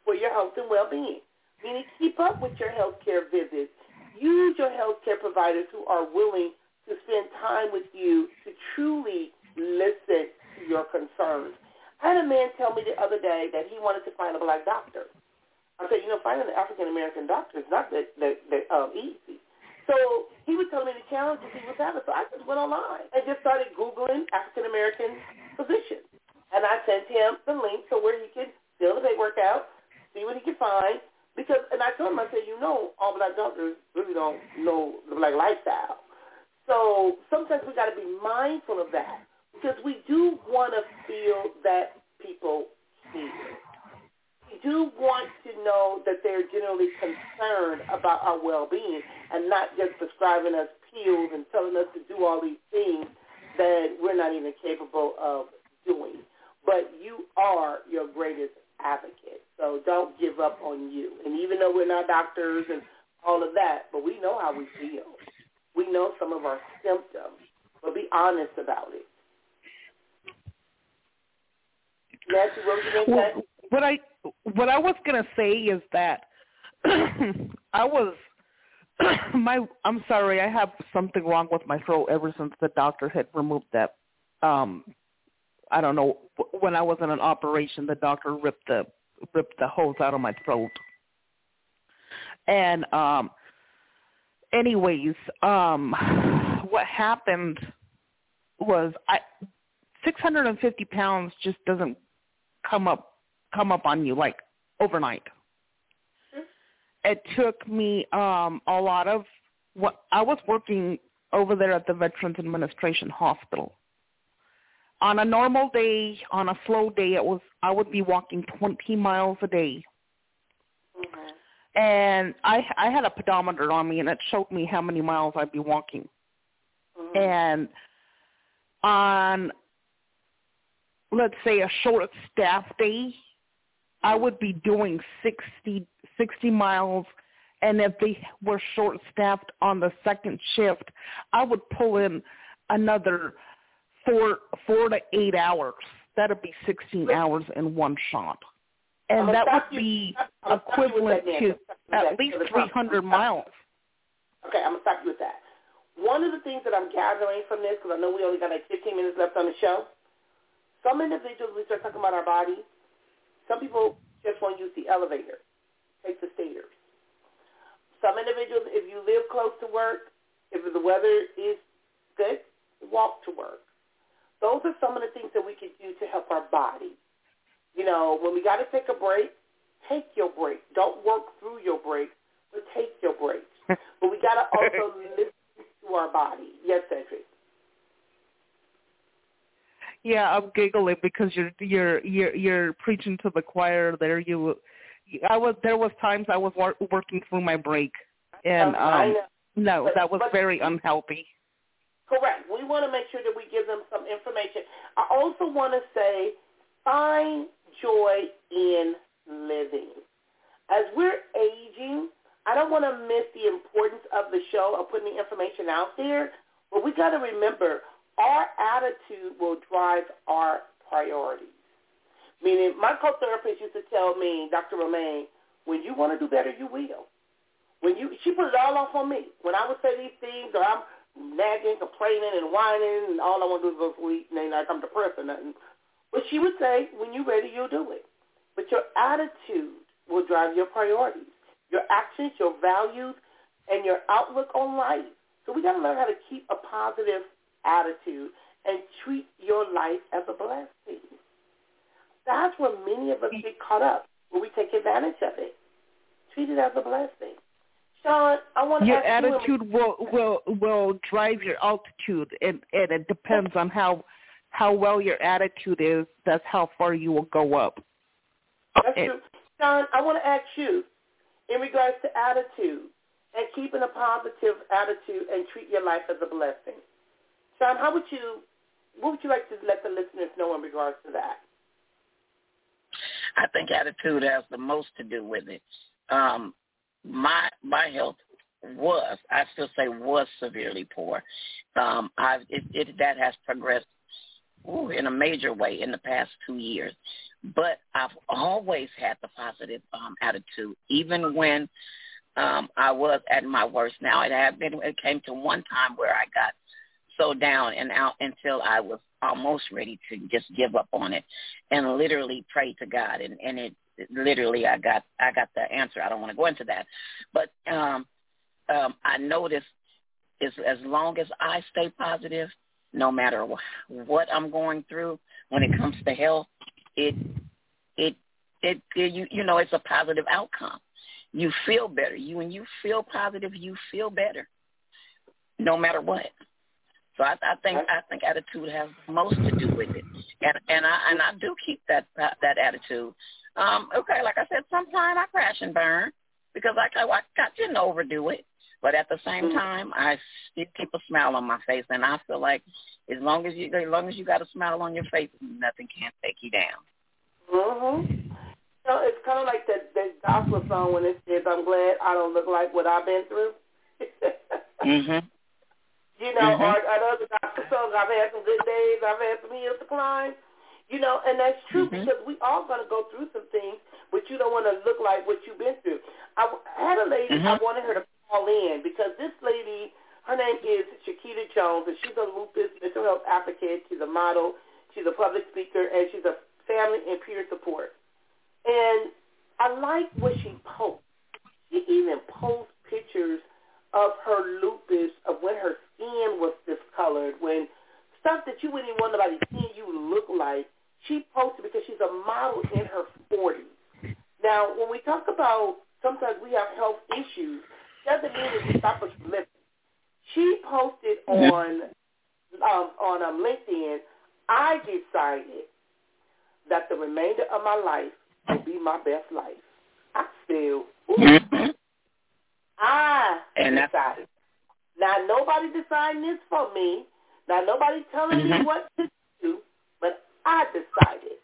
for your health and well-being. Meaning keep up with your health care visits. Use your health care providers who are willing to spend time with you to truly listen to your concerns. I had a man tell me the other day that he wanted to find a black doctor. I said, you know, finding an African American doctor is not that, that, that um, easy. So he was telling me the challenges he was having. So I just went online and just started Googling African American physicians. And I sent him the link so where he could fill the paperwork out, see what he could find. Because, and I told him, I said, you know, all black doctors really don't know the black lifestyle. So sometimes we got to be mindful of that because we do want to feel that people care do want to know that they're generally concerned about our well-being and not just prescribing us pills and telling us to do all these things that we're not even capable of doing. But you are your greatest advocate. So don't give up on you. And even though we're not doctors and all of that, but we know how we feel. We know some of our symptoms, but be honest about it. Nancy, what you? What I what I was gonna say is that I was my I'm sorry, I have something wrong with my throat ever since the doctor had removed that um I don't know when I was in an operation the doctor ripped the ripped the hose out of my throat. And um anyways, um what happened was I 650 pounds just doesn't come up come up on you like overnight. It took me um a lot of what I was working over there at the Veterans Administration Hospital. On a normal day, on a slow day, it was I would be walking 20 miles a day. Mm-hmm. And I I had a pedometer on me and it showed me how many miles I'd be walking. Mm-hmm. And on let's say a short staff day, I would be doing 60, 60 miles and if they were short staffed on the second shift, I would pull in another four four to eight hours. That'd be sixteen hours in one shot. And that would be equivalent to at least three hundred miles. Okay, I'm gonna stop you with that. One of the things that I'm gathering from this, because I know we only got like 15 minutes left on the show, some individuals, we start talking about our bodies, some people just want to use the elevator, take the stairs. Some individuals, if you live close to work, if the weather is good, walk to work. Those are some of the things that we could do to help our body. You know, when we got to take a break, take your break. Don't work through your break, but take your break. but we got to also listen to our body. Yes, Cedric. Yeah, I'm giggling because you're you're you're you're preaching to the choir there. You, I was there was times I was wor- working through my break, and um, no, but, that was but, very unhealthy. Correct. We want to make sure that we give them some information. I also want to say, find joy in living. As we're aging, I don't want to miss the importance of the show of putting the information out there, but we got to remember our attitude will drive our priorities. Meaning, my co-therapist used to tell me, Dr. Romaine, when you want to do better, you will. When you, she put it all off on me. When I would say these things, or I'm nagging, complaining, and whining, and all I want to do is go sleep, and like I'm depressed or nothing. But she would say, when you're ready, you'll do it. But your attitude will drive your priorities, your actions, your values, and your outlook on life. So we got to learn how to keep a positive attitude and treat your life as a blessing. That's where many of us get caught up when we take advantage of it. Treat it as a blessing. Sean, I want to your ask attitude you will will will drive your altitude, and and it depends on how how well your attitude is. That's how far you will go up. That's true. Sean, I want to ask you in regards to attitude and keeping a positive attitude and treat your life as a blessing. Sean, how would you, what would you like to let the listeners know in regards to that? I think attitude has the most to do with it. Um, my my health was, I still say was severely poor. Um, I it, it that has progressed ooh, in a major way in the past two years. But I've always had the positive um, attitude, even when um, I was at my worst. Now it had been. It came to one time where I got so down and out until I was almost ready to just give up on it, and literally pray to God. And and it literally I got I got the answer. I don't want to go into that, but um, um, I noticed is as long as I stay positive, no matter what I'm going through when it comes to health, it it it, it you you know it's a positive outcome. You feel better. You when you feel positive, you feel better, no matter what. So I, I think I think attitude has most to do with it, and and I and I do keep that that attitude. Um, okay, like I said, sometimes I crash and burn because I I, I didn't overdo it, but at the same Mm-hmm. time, I still keep a smile on my face, and I feel like as long as you as long as you got a smile on your face, nothing can take you down. Mm-hmm. So it's kind of like that that gospel song when it says, "I'm glad I don't look like what I've been through." Mhm. You know, Mhm. or, or other gospel songs. I've had some good days. I've had some hills to climb. You know, and that's true Mhm. because we all gonna go through some things, but you don't want to look like what you've been through. I had a lady. I Mhm. wanted her to call in because this lady, her name is Shakita Jones, and she's a lupus mental health advocate. She's a model. She's a public speaker, and she's a family and peer support. And I like what she posts. She even posts pictures of her lupus, of when her skin was discolored, when stuff that you wouldn't even want nobody seeing you look like. She posted because she's a model in her 40s. Now, when we talk about sometimes we have health issues, doesn't mean that we stop us from living. She posted on um, on um, LinkedIn, I decided that the remainder of my life will be my best life. I feel, ooh, Mhm. I And that's- decided. Now nobody deciding this for me. Now nobody telling me Mhm. what to do, but I decided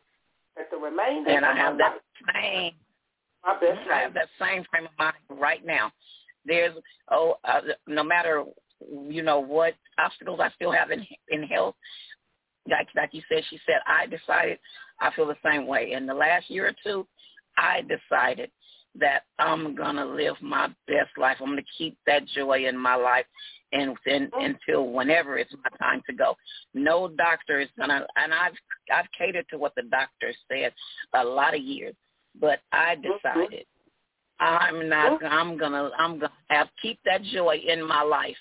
that the remainder And I have that life, same my best I have that same frame of mind right now. There's oh, uh, no matter you know what obstacles I still have in in health. Like like you said, she said I decided I feel the same way. In the last year or two, I decided that I'm gonna live my best life. I'm gonna keep that joy in my life, and, and oh. until whenever it's my time to go. No doctor is gonna, and I've I've catered to what the doctor says a lot of years, but I mm-hmm. decided I'm not. Mm-hmm. I'm gonna. I'm gonna have keep that joy in my life,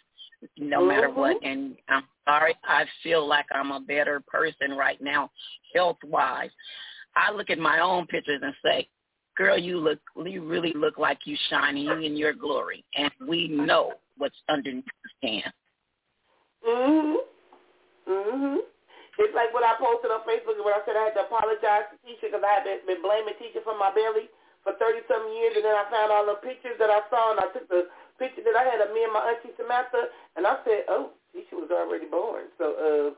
no matter what. Mm-hmm. And I'm sorry. I feel like I'm a better person right now, health wise. I look at my own pictures and say, girl, you look, you really look like you shining, you in your glory, and we know what's underneath the skin. Mhm. Mhm. It's like what I posted on Facebook when I said I had to apologize to Tisha because I had been blaming Tisha for my belly for 30 some years, and then I found all the pictures that I saw, and I took the picture that I had of me and my auntie Samantha, and I said, oh, Tisha was already born. So uh,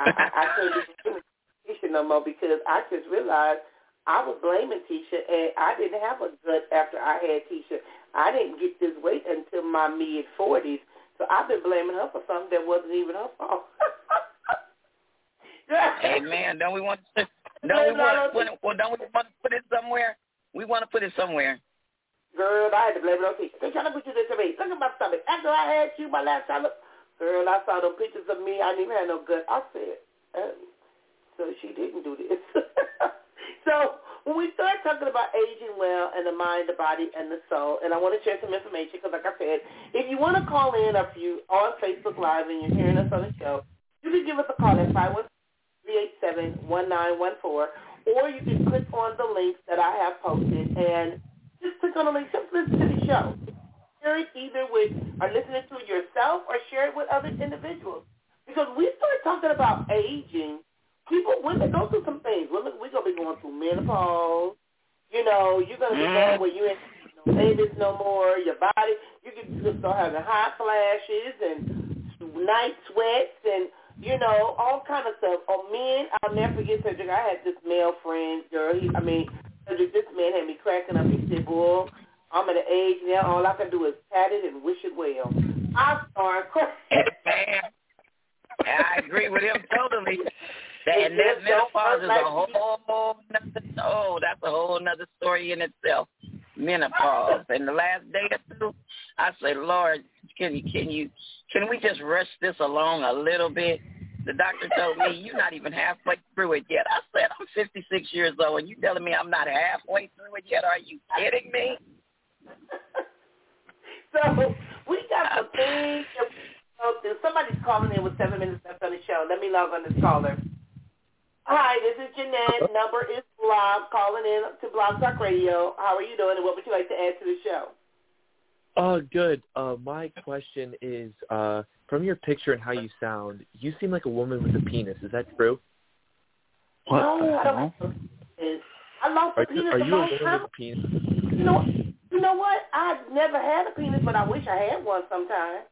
I, I, I couldn't be Tisha no more because I just realized I was blaming Tisha, and I didn't have a gut after I had Tisha. I didn't get this weight until my mid 40s, so I've been blaming her for something that wasn't even her fault. hey man, don't we want to? Don't we want? want well, don't we want to put it somewhere? We want to put it somewhere. Girl, I had to blame it on Tisha. They trying to put you this to me. Look at my stomach. After I had you my last time, look, girl, I saw the pictures of me. I didn't even have no gut. I said, oh, so she didn't do this. so when we start talking about aging well and the mind, the body, and the soul, and I want to share some information because, like I said, if you want to call in or if you on Facebook Live and you're hearing us on the show, you can give us a call at 513-887-1914, or you can click on the links that I have posted and just click on the link. Just listen to the show. Share it either with or listening to yourself or share it with other individuals. Because we start talking about aging people, women go through some things. Women, we're gonna be going through menopause. You know, you're gonna be going mm-hmm. where you ain't no babies no more. Your body, you can start having hot flashes and night sweats and you know all kind of stuff. Or men, I'll never forget Cedric. I had this male friend, girl. He, I mean, Cedric, this man had me cracking up. He said, "Boy, I'm at an age now. All I can do is pat it and wish it well." I started crying. I agree with him totally. And that menopause is a whole nother, oh, that's a whole nother story in itself. Menopause. And the last day or two, I say, Lord, can you, can you, can we just rush this along a little bit? The doctor told me you're not even halfway through it yet. I said I'm 56 years old, and you telling me I'm not halfway through it yet? Are you kidding me? so we got some things. Somebody's calling in with seven minutes left on the show. Let me log on this caller. Hi, this is Jeanette. Number is Blog, calling in to Blog Talk Radio. How are you doing, and what would you like to add to the show? Uh, good. Uh, my question is, uh, from your picture and how you sound, you seem like a woman with a penis. Is that true? What no, I don't. I lost are, a penis are a you a woman time. with a penis? You know, you know what? I've never had a penis, but I wish I had one sometime.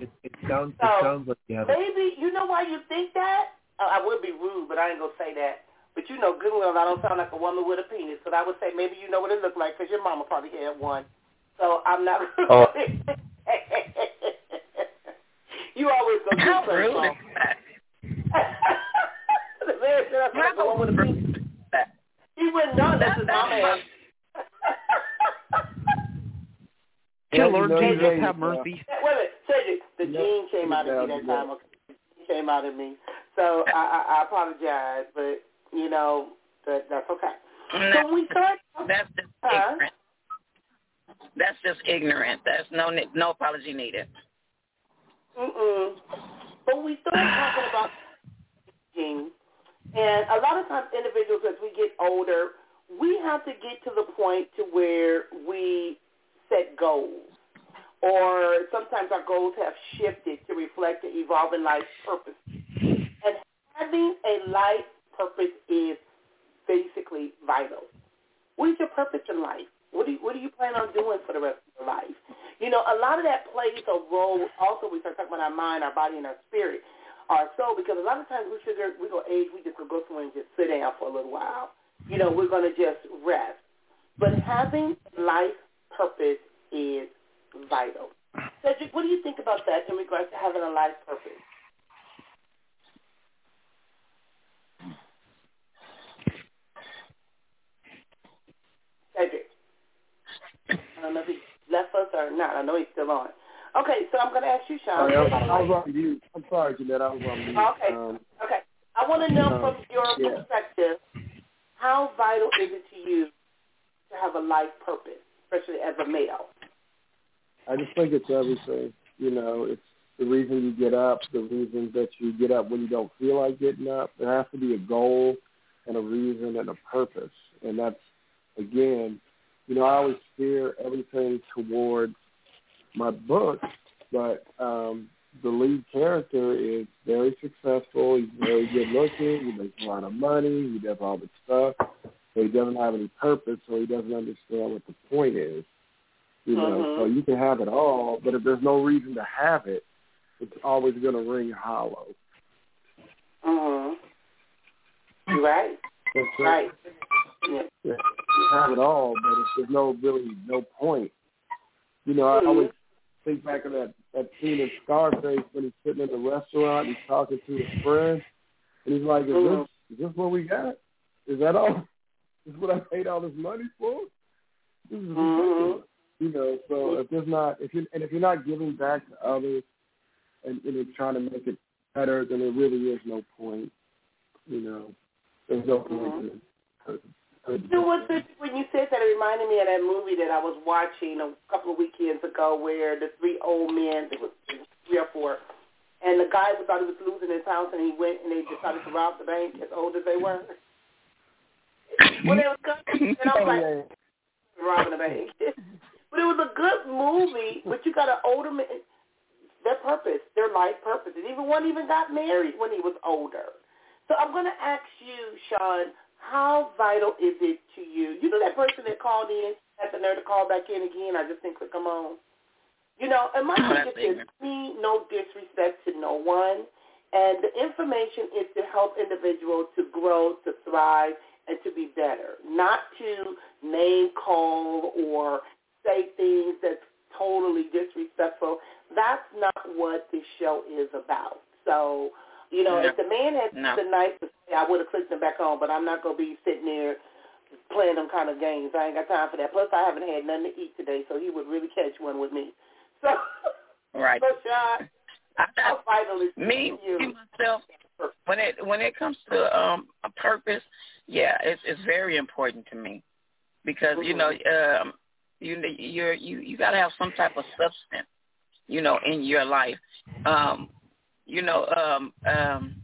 It, it sounds. So, it sounds like you have. Maybe you know why you think that? I would be rude, but I ain't gonna say that. But you know good well I don't sound like a woman with a penis. But I would say maybe you know what it looked like because your mama probably had one. So I'm not. Oh. you always go do How rude wrong. the man said I sound like a woman with a penis. He wouldn't know unless his mama had. Dear Well, Lord Jesus, have mercy. Wait a minute, Cedric, the No, gene came out of me that time. Okay? It came out of me. So I, I, I apologize, but you know that that's okay. So we start. That's just Huh? ignorant. That's just ignorant. That's no no apology needed. Mm-mm. But we start talking about aging, and a lot of times individuals, as we get older, we have to get to the point to where we set goals, or sometimes our goals have shifted to reflect the evolving life purpose. And having a life purpose is basically vital. What is your purpose in life? What do you, what do you plan on doing for the rest of your life? You know, a lot of that plays a role. Also, we start talking about our mind, our body, and our spirit, our soul. Because a lot of times we figure we go age, we just go somewhere and just sit down for a little while. You know, we're going to just rest. But having life purpose is vital. Cedric, what do you think about that in regards to having a life purpose? Cedric. I don't know if he left us or not. I know he's still on. Okay, so I'm going to ask you, Sean. Sorry, I, was, I was on mute. I'm sorry, Jeanette. I was on mute. Okay. Um, Okay. I want to know Um, from your yeah. perspective, how vital is it to you to have a life purpose, especially as a male? I just think it's everything. You know, it's the reason you get up, the reason that you get up when you don't feel like getting up. There has to be a goal and a reason and a purpose. And that's again, you know, I always steer everything towards my book, but um, the lead character is very successful. He's very good looking. He makes a lot of money. He does all this stuff. But he doesn't have any purpose, so he doesn't understand what the point is. You know, Mhm. so you can have it all, but if there's no reason to have it, it's always going to ring hollow. Mhm. Right. That's it. Right. Yeah. You have it all, but if there's no really no point, you know, I Mhm. always think back of that that scene in Scarface when he's sitting in the restaurant, he's talking to his friend, and he's like, "Is Mhm. this is this what we got? Is that all? Is what I paid all this money for? This is Mhm. ridiculous." You know, so if there's not if you and if you're not giving back to others and, and you're trying to make it better, then there really is no point. You know, there's no point to. to, to You know what? When you said that, it reminded me of that movie that I was watching a couple of weekends ago, where the three old men, it was three or four, and the guy thought he was losing his house, and he went and they decided to rob the bank, as old as they were. when they was coming, and I was oh, like, robbing the bank. but it was a good movie. But you got an older man, their purpose, their life purpose, and even one even got married when he was older. So I'm going to ask you, Sean, how vital is it to you? You know that person that called in, had the nerve to call back in again. I just didn't click them on. You know, and my thing is me, no disrespect to no one, and the information is to help individuals to grow, to thrive, and to be better, not to name call or say things that's totally disrespectful. That's not what this show is about. So, you know, No. if the man had No. something nice to say, I would have clicked him back on, but I'm not going to be sitting there playing them kind of games. I ain't got time for that. Plus, I haven't had nothing to eat today, so he would really catch one with me. So, Right. so Sean, I, me, you? me myself, when it when it comes to um a purpose, yeah, it's it's very important to me because you know um you you're you you got to have some type of substance, you know, in your life. Um, you know, um um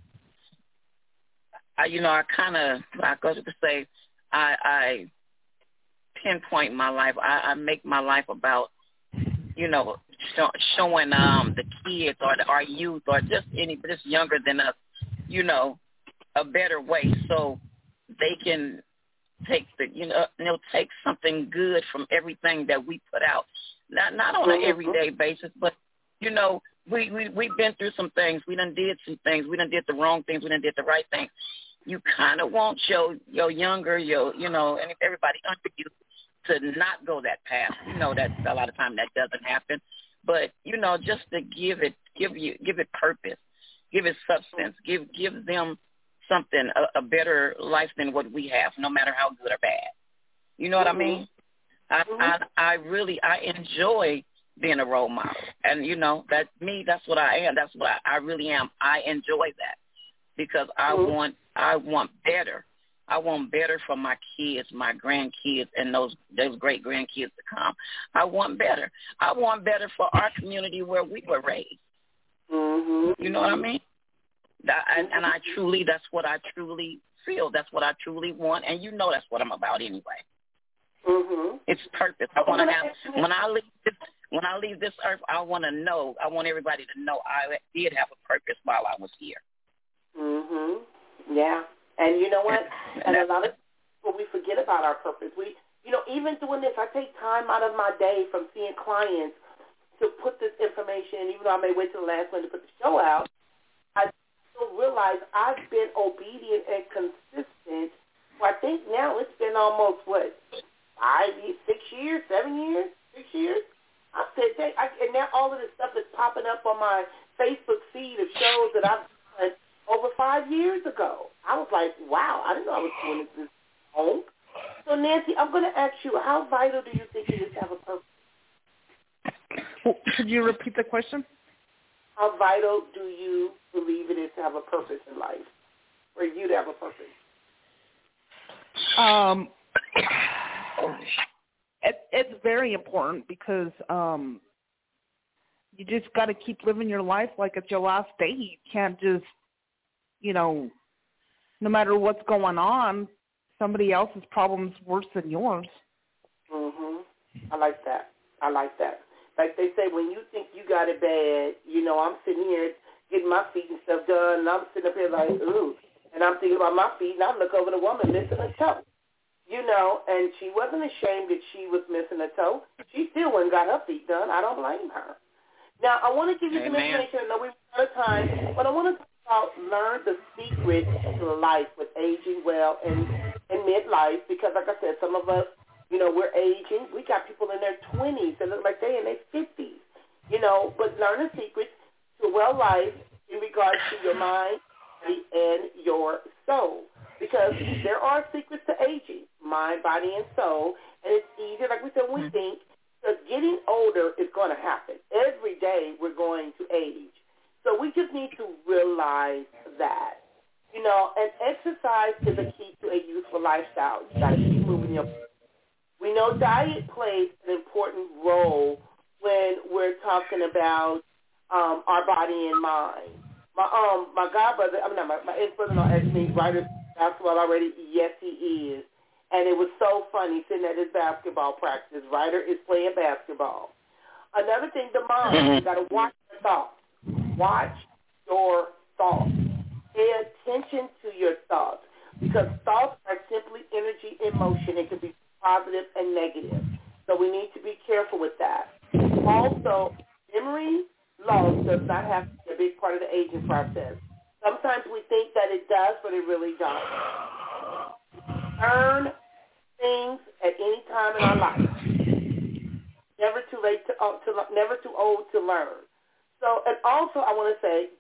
I you know I kind of I go to say I I pinpoint my life. I, I make my life about you know show, showing um the kids or the, our youth or just any just younger than us, you know, a better way so they can take the you know know take something good from everything that we put out. Not not on an Mhm. everyday basis, but you know we we we've been through some things. We done did some things. We done did the wrong things. We done did the right things. You kind of want your your younger your you know and everybody under you to not go that path. You know that a lot of time that doesn't happen, but you know just to give it give you give it purpose, give it substance, give give them something a, a better life than what we have, no matter how good or bad. You know what I mean? I, I I really I enjoy being a role model, and you know that me that's what I am. That's what I, I really am. I enjoy that because I Mhm. want I want better. I want better for my kids, my grandkids, and those those great grandkids to come. I want better. I want better for our community where we were raised. Mhm. You know what I mean? That, and, and I truly, that's what I truly feel. That's what I truly want, and you know that's what I'm about anyway. Mhm. It's purpose. I want to have when I leave this when I leave this earth, I want to know. I want everybody to know I did have a purpose while I was here. Mhm. Yeah. And you know what? And a lot of people we forget about our purpose. We, you know, even doing this, I take time out of my day from seeing clients to put this information. Even though I may wait till the last minute to put the show out, I still realize I've been obedient and consistent. Well, I think now it's been almost what five, six years, seven years, six years. I said, dang, I, and now all of this stuff is popping up on my Facebook feed of shows that I've done over five years ago. I was like, wow, I didn't know I was doing this home. So Nancy, I'm going to ask you, how vital do you think it is to have a purpose? Well, could you repeat the question? How vital do you believe it is to have a purpose in life, for you to have a purpose? Um, it, it's very important because um, you just got to keep living your life like it's your last day. You can't just, you know, no matter what's going on, somebody else's problem's worse than yours. Mhm. I like that. I like that. Like they say, when you think you got it bad, you know, I'm sitting here getting my feet and stuff done, and I'm sitting up here like, ooh, and I'm thinking about my feet, and I look over the woman missing a toe. You know, and she wasn't ashamed that she was missing a toe. She still went and got her feet done. I don't blame her. Now, I want to give you some Amen. information. I know we're out of time, but I want to talk about learn the secret to life with aging well and, and midlife because, like I said, some of us, you know, we're aging. We got people in their 20s that look like they in their 50s, you know, but learn the secrets to well life in regards to your mind body, and your soul because there are secrets to aging, mind, body, and soul, and it's easier, like we said, we mm-hmm. think, because getting older is going to happen. Every day we're going to age. So we just need to realize that. You know, and exercise is a key to a youthful lifestyle. You got to keep moving your we know diet plays an important role when we're talking about um, our body and mind. My um my godbrother, I mean not my, my ex brother in law asked me, Ryder basketball already? Yes he is. And it was so funny sitting at his basketball practice. Ryder is playing basketball. Another thing, the mind, you gotta watch your thoughts. Watch your thoughts. Pay attention to your thoughts. Because thoughts are simply energy in motion. It can be positive and negative. So we need to be careful with that. Also, memory loss does not have to be a big part of the aging process. Sometimes we think that it does, but it really doesn't. Learn things at any time in our life. Never too late to, uh, to never too old to learn. So, and also I want to say,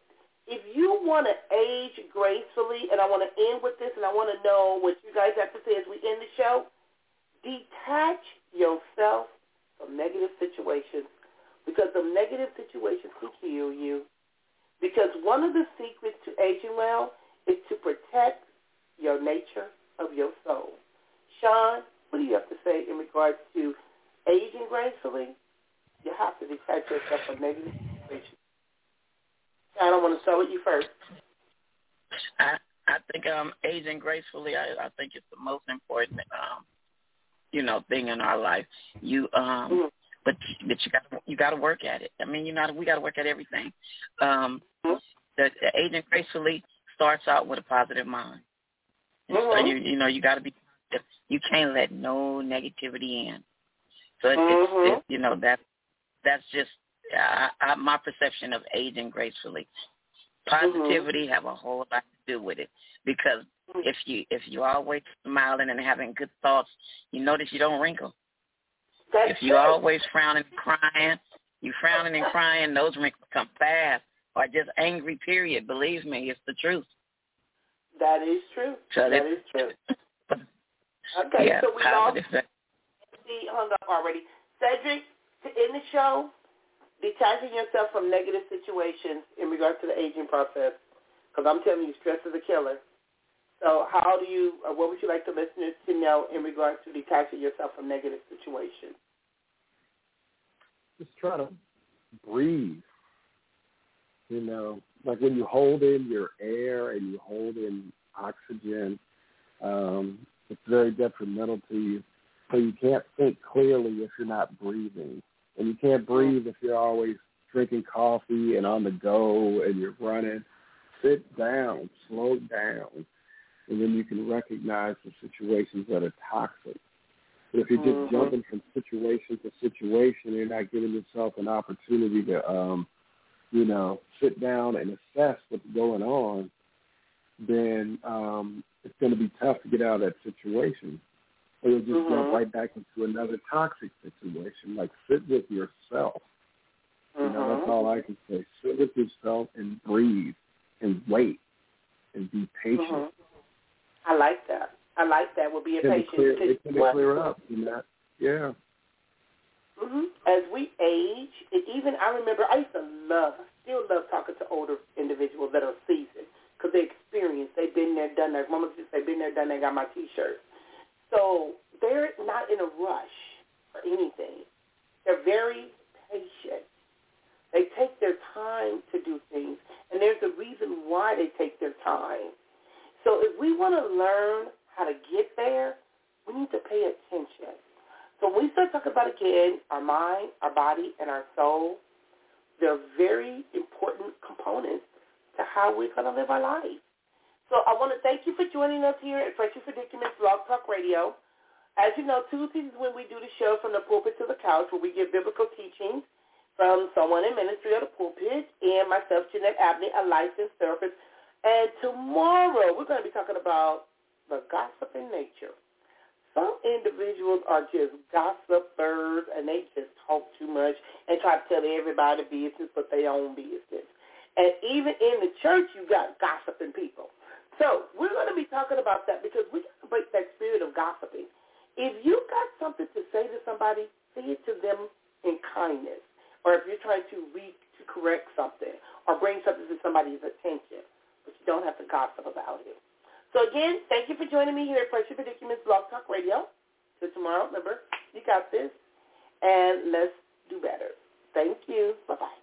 if you want to age gracefully, and I want to end with this, and I want to know what you guys have to say as we end the show, detach yourself from negative situations because the negative situations can kill you. Because one of the secrets to aging well is to protect your nature of your soul. Sean, what do you have to say in regards to aging gracefully? You have to detach yourself from negative situations. I want to start with you first. I I think um aging gracefully. I I think it's the most important um you know thing in our life. You um. Mm-hmm. But but you got you got to work at it. I mean, you know, we got to work at everything. Um, the, the aging gracefully starts out with a positive mind. And So you you know you got to be. You can't let no negativity in. So it, Mhm. it's it, you know that that's just I, I, my perception of aging gracefully. Positivity have a whole lot to do with it because if you if you always smiling and having good thoughts, you notice you don't wrinkle. That's If you true. always frowning and crying, you frowning and crying, those wrinkles come fast. Or just angry. Period. Believe me, it's the truth. That is true. So that that- is true. Okay, yeah, so we lost he hung up already. Cedric, to end the show, detaching yourself from negative situations in regards to the aging process, because I'm telling you, stress is a killer. So how do you, or what would you like the listeners to know in regards to detaching yourself from negative situations? just try to breathe. You know, like when you hold in your air and you hold in oxygen, um, it's very detrimental to you. So you can't think clearly if you're not breathing. And you can't breathe if you're always drinking coffee and on the go and you're running. Sit down, slow down, and then you can recognize the situations that are toxic. But if you're just Mhm. jumping from situation to situation, you're not giving yourself an opportunity to, um, you know, sit down and assess what's going on, then um, it's going to be tough to get out of that situation. Or you'll just jump Mhm. right back into another toxic situation. Like sit with yourself. You know, that's Mhm. all I can say. Sit with yourself and breathe and wait and be patient. Mhm. I like that. I like that. We'll be It can patient. clear, it can Well, clear up. You know? Yeah. hmm As we age, and even I remember I used to love, I still love talking to older individuals that are seasoned because they experienced, they've been there, done that. Mama just say, been there, done that, got my T-shirt. So they're not in a rush for anything. They're very patient. They take their time to do things, and there's a reason why they take their time. So if we want to learn how to get there, we need to pay attention. So when we start talking about, again, our mind, our body, and our soul, they're very important components to how we're going to live our life. So I want to thank you for joining us here at Precious Predicaments Blog Talk Radio. As you know, Tuesdays is when we do the show from the pulpit to the couch where we give biblical teachings from someone in ministry of the pulpit and myself, Jeanette Abney, a licensed therapist. And tomorrow we're going to be talking about the gossiping nature. Some individuals are just gossipers and they just talk too much and try to tell everybody business but their own business. And even in the church, you got gossiping people. So we're going to be talking about that because we got to break that spirit of gossiping. If you got something to say to somebody, say it to them in kindness or if you're trying to re to correct something or bring something to somebody's attention, but you don't have to gossip about it. So again, thank you for joining me here at Precious Predicaments Blog Talk Radio. Till tomorrow, remember, you got this, and let's do better. Thank you. Bye-bye.